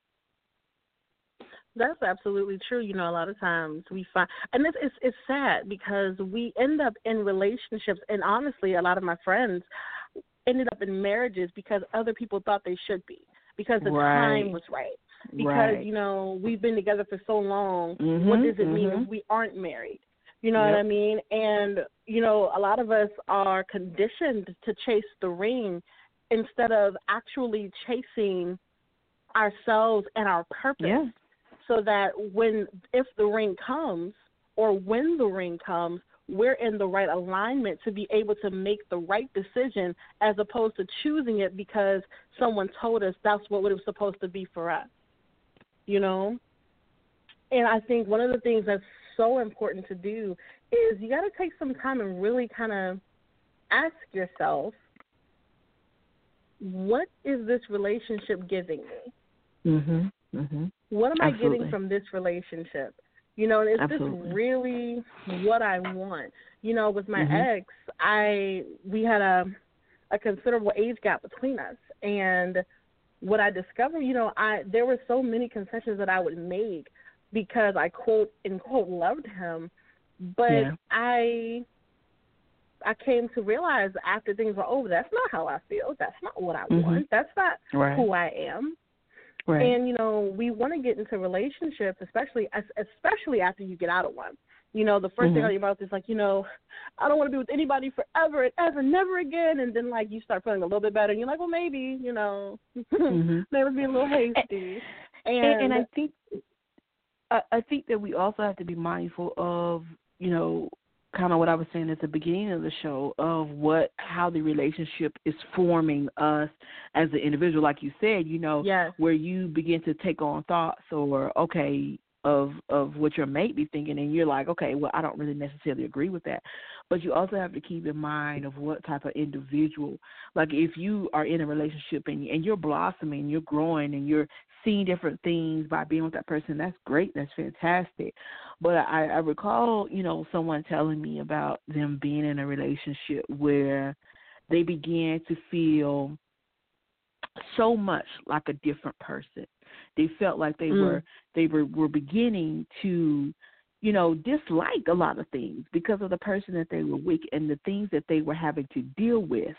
That's absolutely true. You know, a lot of times we find, and it's it's, it's sad because we end up in relationships, and honestly, a lot of my friends ended up in marriages because other people thought they should be because the Right. time was right. Because Right. you know we've been together for so long. what Mhm, what does it mean mhm. if we aren't married? You know what I mean? And you know, a lot of us are conditioned to chase the ring instead of actually chasing ourselves and our purpose Yeah. so that when if the ring comes or when the ring comes we're in the right alignment to be able to make the right decision as opposed to choosing it because someone told us that's what it was supposed to be for us you know and i think one of the things that's so important to do is you got to take some time and really kind of ask yourself what is this relationship giving me Mhm. Mhm. what am I getting from this relationship? You know, Absolutely. this really what I want? You know, with my Mhm. ex, I we had a a considerable age gap between us, and what I discovered, you know, I there were so many concessions that I would make because I quote unquote loved him, but Yeah. I I came to realize after things were over, that's not how I feel. That's not what I Mhm. want. That's not Right. who I am. Right. And you know, we want to get into relationships, especially especially after you get out of one. You know, the 1st thing Mhm. out of your mouth is like, you know, I don't want to be with anybody forever and ever, never again. And then like you start feeling a little bit better, and you're like, well, maybe, you know, Mhm. maybe be a little hasty. And, and, and I think I, I think that we also have to be mindful of you know kind of what I was saying at the beginning of the show of what how the relationship is forming us as an individual. Like you said, you know, yes, where you begin to take on thoughts or okay of of what your mate be thinking and you're like okay well i don't really necessarily agree with that. But you also have to keep in mind of what type of individual. Like if you are in a relationship and and you're blossoming you're growing and you're seeing different things by being with that person that's great that's fantastic but i i recall you know someone telling me about them being in a relationship where they began to feel so much like a different person. They felt like they Mm. were they were, were beginning to, you know, dislike a lot of things because of the person that they were with and the things that they were having to deal with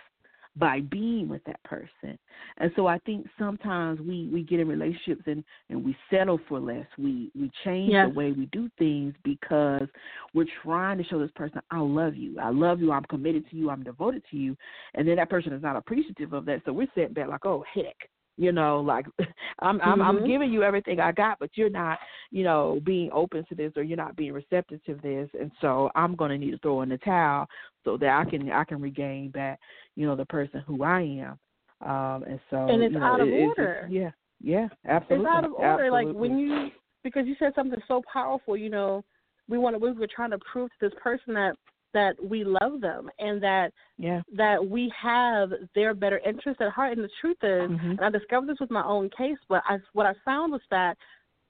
by being with that person. And so I think sometimes we we get in relationships and and we settle for less. We we change Yes. the way we do things because we're trying to show this person I love you. I love you. I'm committed to you. I'm devoted to you. And then that person is not appreciative of that. So we're sitting back like, "Oh, heck." You know, like I'm I'm I'm Mhm. giving you everything I got, but you're not, you know, being open to this or you're not being receptive to this, and so I'm going to need to throw in the towel so that I can I can regain back, you know, the person who I am. Um, and so And it's you know, out of it- order. yeah, yeah, absolutely. It's out of order. Like when you because you said something so powerful. You know, we want to we were trying to prove to this person that that we love them and that yeah, that we have their better interest at heart. And the truth is, Mhm. and I discovered this with my own case, but I, what I found was that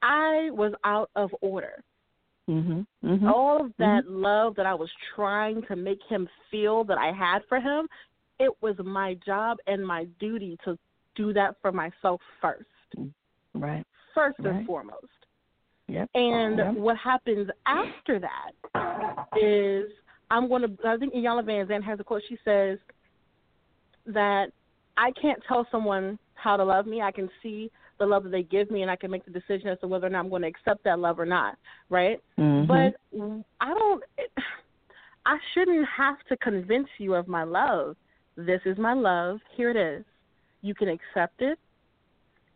I was out of order. mhm, mhm. All of that love that I was trying to make him feel that I had for him, it was my job and my duty to do that for myself first, right, first Right. and foremost. yep, And Yep. what happens after that is I'm going to. I think Iyanla Vanzant has a quote. She says that I can't tell someone how to love me. I can see the love that they give me, and I can make the decision as to whether or not I'm going to accept that love or not. Right? Mhm. But I don't. I shouldn't have to convince you of my love. this is my love. Here it is. You can accept it,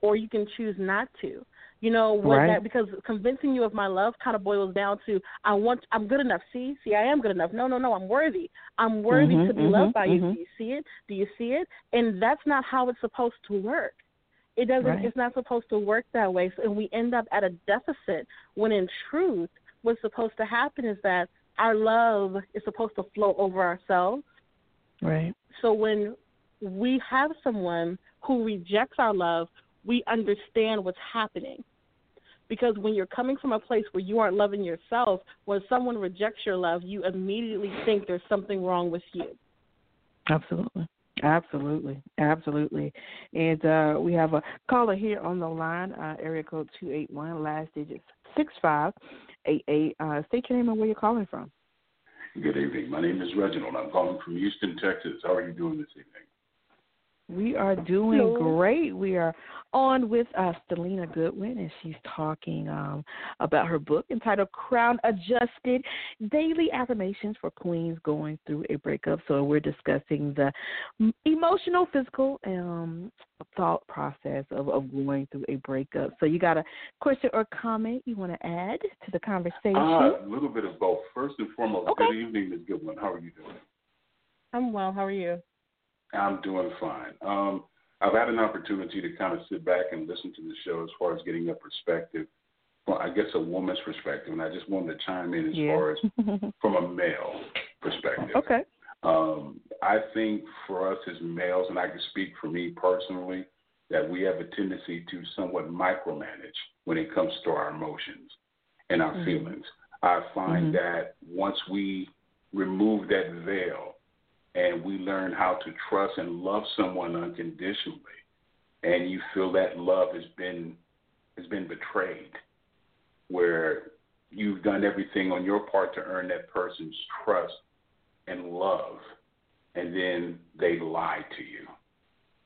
or you can choose not to. You know what Right. that because convincing you of my love kind of boils down to I want I'm good enough. See, see, I am good enough. No, no, no, I'm worthy. I'm worthy Mhm, to be mhm, loved by you. mhm. Do you see it? Do you see it? And that's not how it's supposed to work. It doesn't. Right. It's not supposed to work that way. So, and we end up at a deficit when, in truth, what's supposed to happen is that our love is supposed to flow over ourselves. Right. So when we have someone who rejects our love, we understand what's happening. Because when you're coming from a place where you aren't loving yourself, when someone rejects your love, you immediately think there's something wrong with you. Absolutely. Absolutely. Absolutely. And uh, we have a caller here on the line, uh, area code 281, last digit 6588. Uh, state your name and where you're calling from. Good evening. My name is Reginald. I'm calling from Houston, Texas. How are you doing this evening? We are doing Hello. great. We are on with uh, Stalina Goodwin, and she's talking um, about her book entitled Crown Adjusted Daily Affirmations for Queens Going Through a Breakup. So, we're discussing the emotional, physical, um, thought process of, of going through a breakup. So, you got a question or comment you want to add to the conversation? Uh, a little bit of both. First and foremost, Okay. good evening, Ms. Goodwin. How are you doing? I'm well. How are you? I'm doing fine. Um, I've had an opportunity to kind of sit back and listen to the show as far as getting a perspective, well, I guess a woman's perspective, and I just wanted to chime in as Yeah. far as from a male perspective. okay. Um, I think for us as males, and I can speak for me personally, that we have a tendency to somewhat micromanage when it comes to our emotions and our Mhm. feelings. I find Mhm. that once we remove that veil and we learn how to trust and love someone unconditionally, and you feel that love has been has been betrayed, where you've done everything on your part to earn that person's trust and love, and then they lie to you.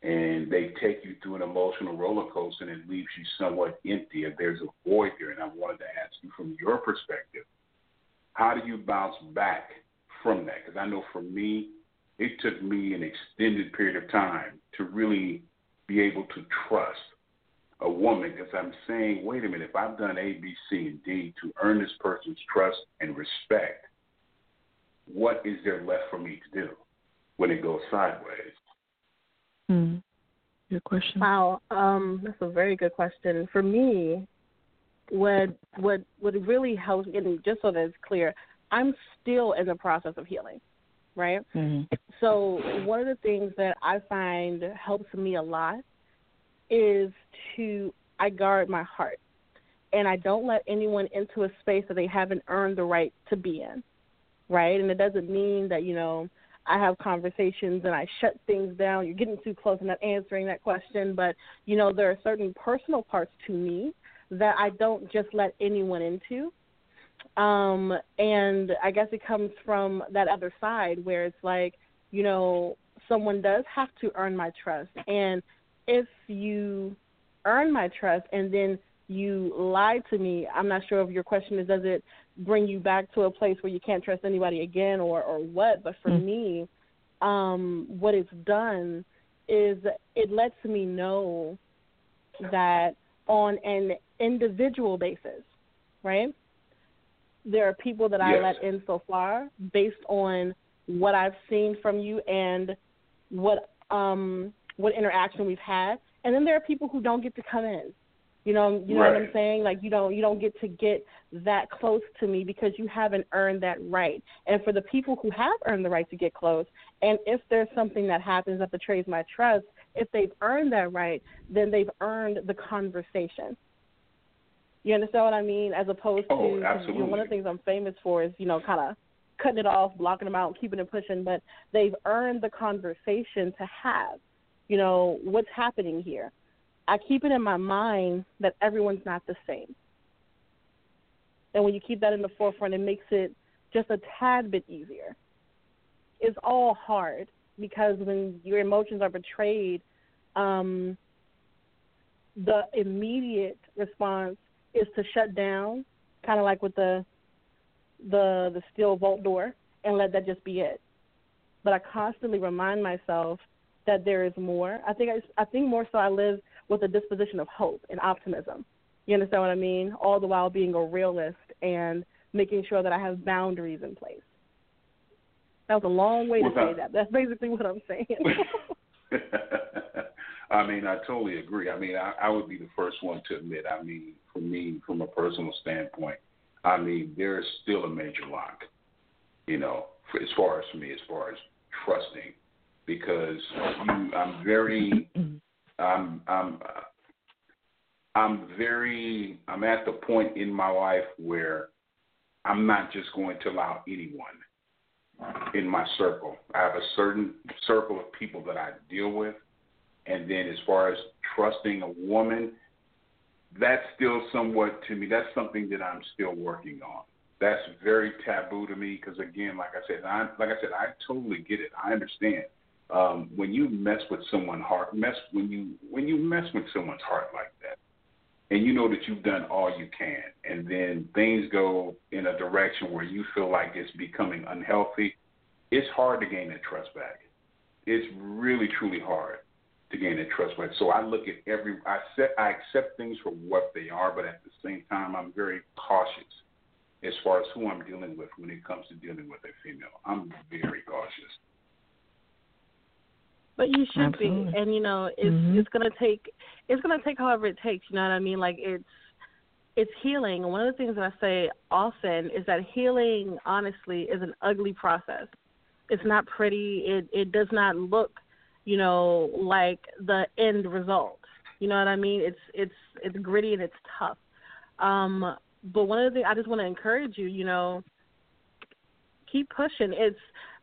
And they take you through an emotional roller coaster and it leaves you somewhat empty. And there's a void there. And I wanted to ask you from your perspective, how do you bounce back from that? Because I know for me, it took me an extended period of time to really be able to trust a woman because I'm saying, wait a minute, if I've done A, B, C, and D to earn this person's trust and respect, what is there left for me to do when it goes sideways? Hmm. Good question. Wow, um, that's a very good question. For me, what what what really helps, and just so that it's clear, I'm still in the process of healing, right? Mhm. So one of the things that I find helps me a lot is to I guard my heart, and I don't let anyone into a space that they haven't earned the right to be in, right? And it doesn't mean that you know I have conversations and I shut things down. You're getting too close and not answering that question, but you know there are certain personal parts to me that I don't just let anyone into. Um, and I guess it comes from that other side where it's like, you know, someone does have to earn my trust. And if you earn my trust and then you lie to me, I'm not sure if your question is does it bring you back to a place where you can't trust anybody again or, or what, but for Mm. me, um, what it's done is it lets me know that on an individual basis, right? There are people that I Yes. let in so far based on what I've seen from you and what um what interaction we've had. And then there are people who don't get to come in. You know, you know what I'm saying? Like you don't you don't get to get that close to me because you haven't earned that right. And for the people who have earned the right to get close, and if there's something that happens that betrays my trust, if they've earned that right, then they've earned the conversation. You understand what I mean? As opposed to Oh, you know, one of the things I'm famous for is, you know, kind of cutting it off, blocking them out, keeping it pushing, but they've earned the conversation to have. You know, what's happening here? I keep it in my mind that everyone's not the same. And when you keep that in the forefront, it makes it just a tad bit easier. It's all hard because when your emotions are betrayed, um, the immediate response is to shut down, kind of like with the the the steel vault door, and let that just be it. but I constantly remind myself that there is more. I think I, I think more so I live with a disposition of hope and optimism. You understand what I mean? All the while being a realist and making sure that I have boundaries in place. That was a long way to say that. That's basically what I'm saying. I mean, I totally agree. I mean, I, I would be the first one to admit. I mean, for me, from a personal standpoint, I mean, there is still a major lock. You know, for, as far as for me, as far as trusting, because you, I'm very, I'm, I'm, I'm very, I'm at the point in my life where I'm not just going to allow anyone in my circle. I have a certain circle of people that I deal with, and then as far as trusting a woman, that's still somewhat to me. That's something that I'm still working on. That's very taboo to me because again, like I said, I like I said, I totally get it. I understand. Um, when you mess with someone's heart, mess when you when you mess with someone's heart like that, and you know that you've done all you can, and then things go in a direction where you feel like it's becoming unhealthy, it's hard to gain that trust back. It's really truly hard to gain that trust back. So I look at every I set I accept things for what they are, but at the same time I'm very cautious as far as who I'm dealing with when it comes to dealing with a female. I'm very cautious. But you should Absolutely. be, and you know, it's Mhm. it's gonna take it's gonna take however it takes. You know what I mean? Like it's it's healing. And one of the things that I say often is that healing, honestly, is an ugly process. It's not pretty. It it does not look, you know, like the end result. You know what I mean? It's it's it's gritty and it's tough. Um, but one of the things I just want to encourage you, you know, keep pushing. It's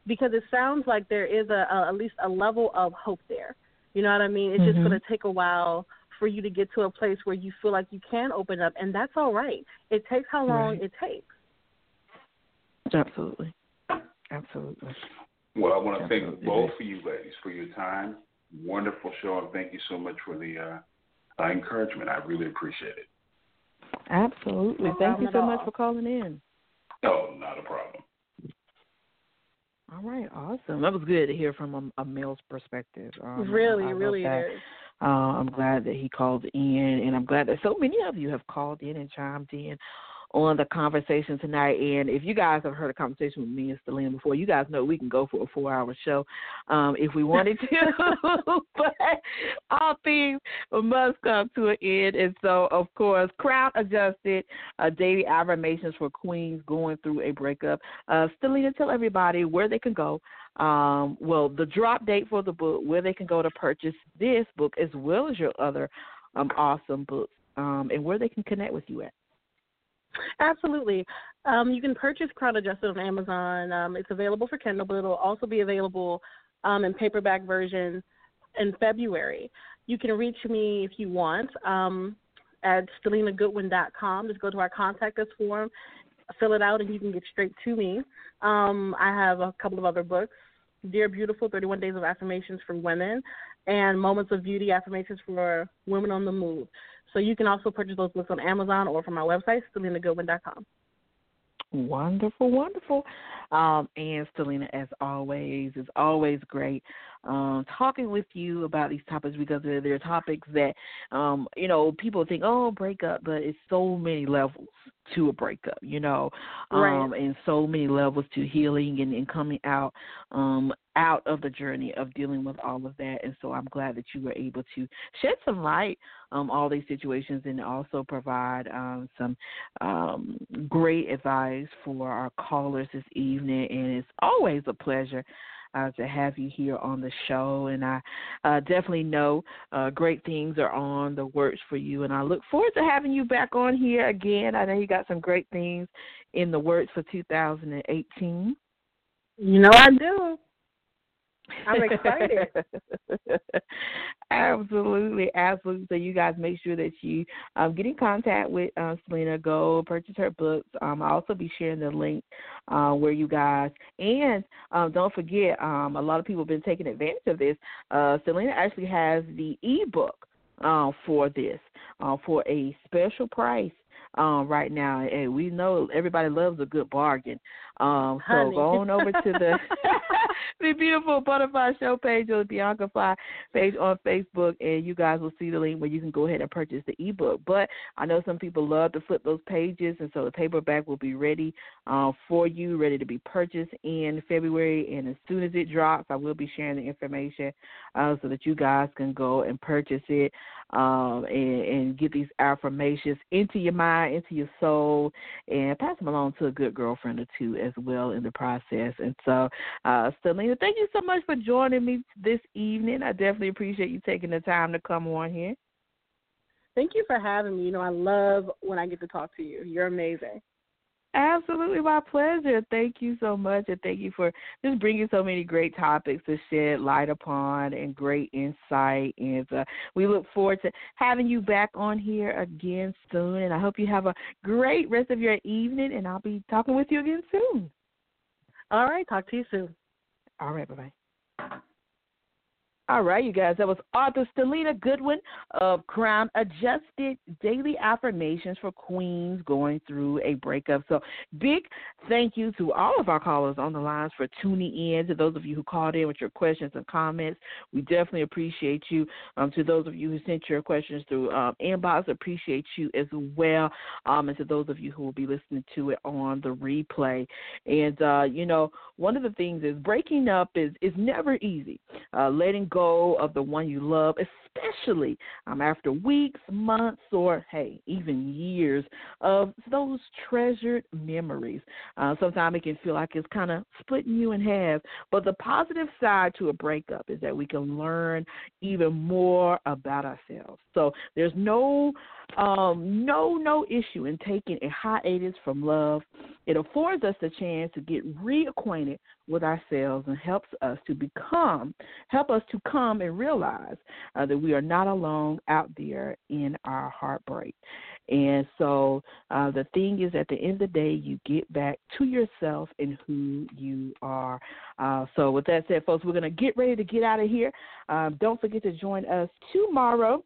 because it sounds like there is a, a at least a level of hope there. You know what I mean? It's just Mhm. going to take a while for you to get to a place where you feel like you can open up, and that's all right. It takes how long Right. it takes. Absolutely. Absolutely. Well, I want to thank Absolutely. both of you ladies for your time. Wonderful show, and thank you so much for the uh, uh, encouragement. I really appreciate it. Absolutely. No Thank you so much for calling in. Oh, not a problem. All right, awesome. That was good to hear from a, a male's perspective. Um, really, I really that. is. Uh, I'm glad that he called in, and I'm glad that so many of you have called in and chimed in on the conversation tonight. And if you guys have heard a conversation with me and Stalina before, you guys know we can go for a four-hour show um, if we wanted to. but all things must come to an end, and so of course, crown adjusted uh, daily affirmations for queens going through a breakup. Uh, Stalina, tell everybody where they can go um, well, the drop date for the book, where they can go to purchase this book as well as your other um, awesome books, um, and where they can connect with you at. Absolutely. Um, you can purchase Crown Adjusted on Amazon. Um, it's available for Kindle, but it'll also be available um, in paperback version in February. You can reach me if you want um, at StalinaGoodwin.com. Just go to our contact us form, fill it out, and you can get straight to me. Um, I have a couple of other books Dear Beautiful 31 Days of Affirmations for Women and Moments of Beauty Affirmations for Women on the Move. So you can also purchase those books on Amazon or from my website, StalinaGoodwin.com. Wonderful, wonderful. Um, and Selena, as always, is always great um, talking with you about these topics because they're, they're topics that, um, you know, people think, oh, breakup, but it's so many levels to a breakup, you know, Right. um, and so many levels to healing and, and coming out um, out of the journey of dealing with all of that. And so I'm glad that you were able to shed some light on all these situations and also provide um, some um, great advice for our callers this evening. And it's always a pleasure uh, to have you here on the show. And I uh, definitely know uh, great things are on the works for you. And I look forward to having you back on here again. I know you got some great things in the works for 2018. You know I do. I'm excited. absolutely, absolutely. So you guys make sure that you um, get in contact with uh, Selena. Go purchase her books. Um, I'll also be sharing the link uh, where you guys and um, don't forget. Um, a lot of people have been taking advantage of this. Uh, Selena actually has the ebook uh, for this uh, for a special price. um, right now. And we know everybody loves a good bargain. Um, so go on over to the the beautiful Butterfly Show page or the Bianca Fly page on Facebook, and you guys will see the link where you can go ahead and purchase the ebook. But I know some people love to flip those pages, and so the paperback will be ready uh, for you, ready to be purchased in February. And as soon as it drops, I will be sharing the information uh, so that you guys can go and purchase it um, and, and get these affirmations into your mind, into your soul, and pass them along to a good girlfriend or two as well in the process. And so, uh, Selena, thank you so much for joining me this evening. I definitely appreciate you taking the time to come on here. Thank you for having me. You know, I love when I get to talk to you. You're amazing. Absolutely, my pleasure. Thank you so much, and thank you for just bringing so many great topics to shed light upon and great insight. And uh, we look forward to having you back on here again soon. And I hope you have a great rest of your evening. And I'll be talking with you again soon. All right, talk to you soon. All right, bye bye. All right, you guys. That was author Stalina Goodwin of Crown Adjusted Daily Affirmations for Queens going through a breakup. So, big thank you to all of our callers on the lines for tuning in. To those of you who called in with your questions and comments, we definitely appreciate you. Um, to those of you who sent your questions through um, inbox, appreciate you as well. Um, and to those of you who will be listening to it on the replay. And uh, you know, one of the things is breaking up is is never easy. Uh, letting go of the one you love, especially um, after weeks, months, or hey, even years of those treasured memories. Uh, sometimes it can feel like it's kind of splitting you in half. But the positive side to a breakup is that we can learn even more about ourselves. So there's no um, no no issue in taking a hiatus from love. It affords us the chance to get reacquainted with ourselves and helps us to become help us to come and realize uh, that we are not alone out there in our heartbreak. And so uh, the thing is, at the end of the day, you get back to yourself and who you are. Uh, so, with that said, folks, we're going to get ready to get out of here. Um, don't forget to join us tomorrow.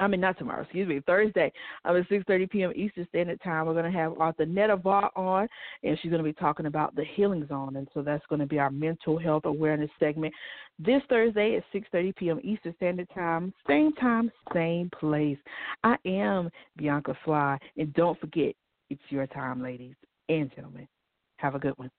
I mean, not tomorrow, excuse me, Thursday um, at 6.30 p.m. Eastern Standard Time. We're going to have author Netta Vaught on, and she's going to be talking about the Healing Zone. And so that's going to be our mental health awareness segment this Thursday at 6.30 p.m. Eastern Standard Time. Same time, same place. I am Bianca Fly. And don't forget, it's your time, ladies and gentlemen. Have a good one.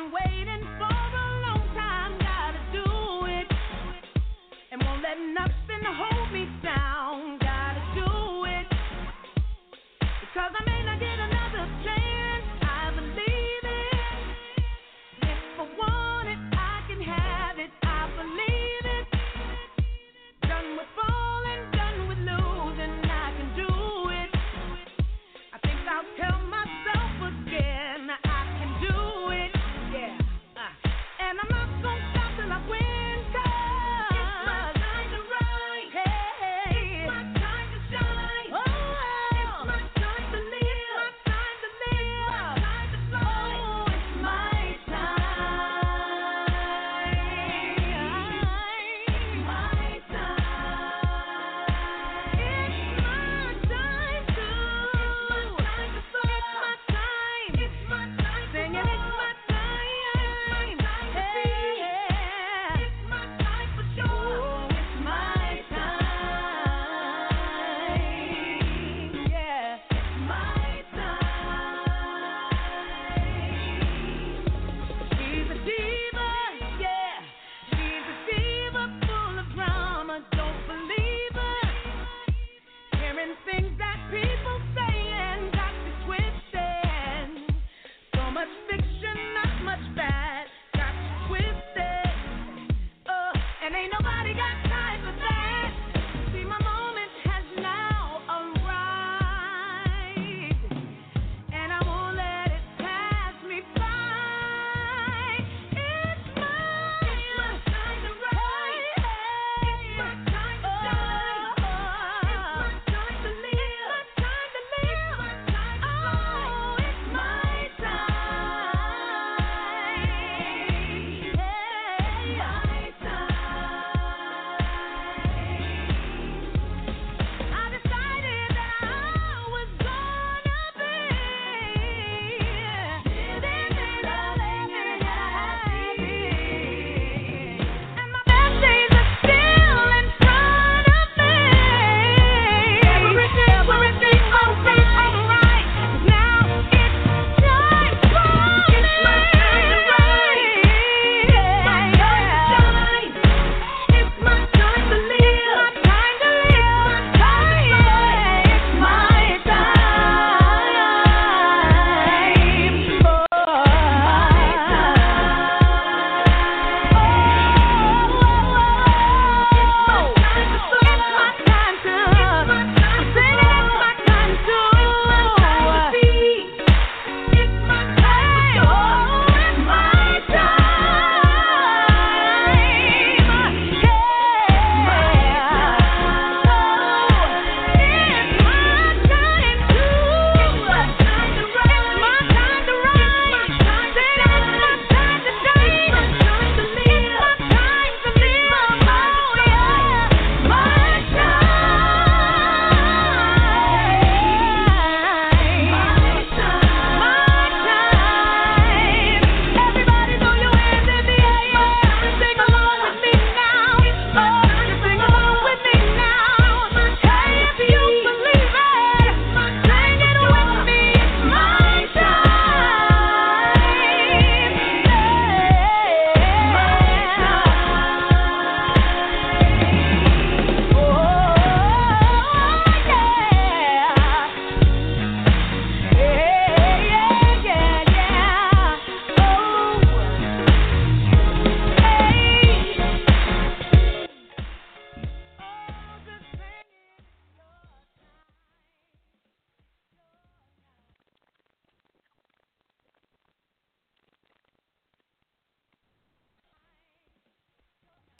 and wait.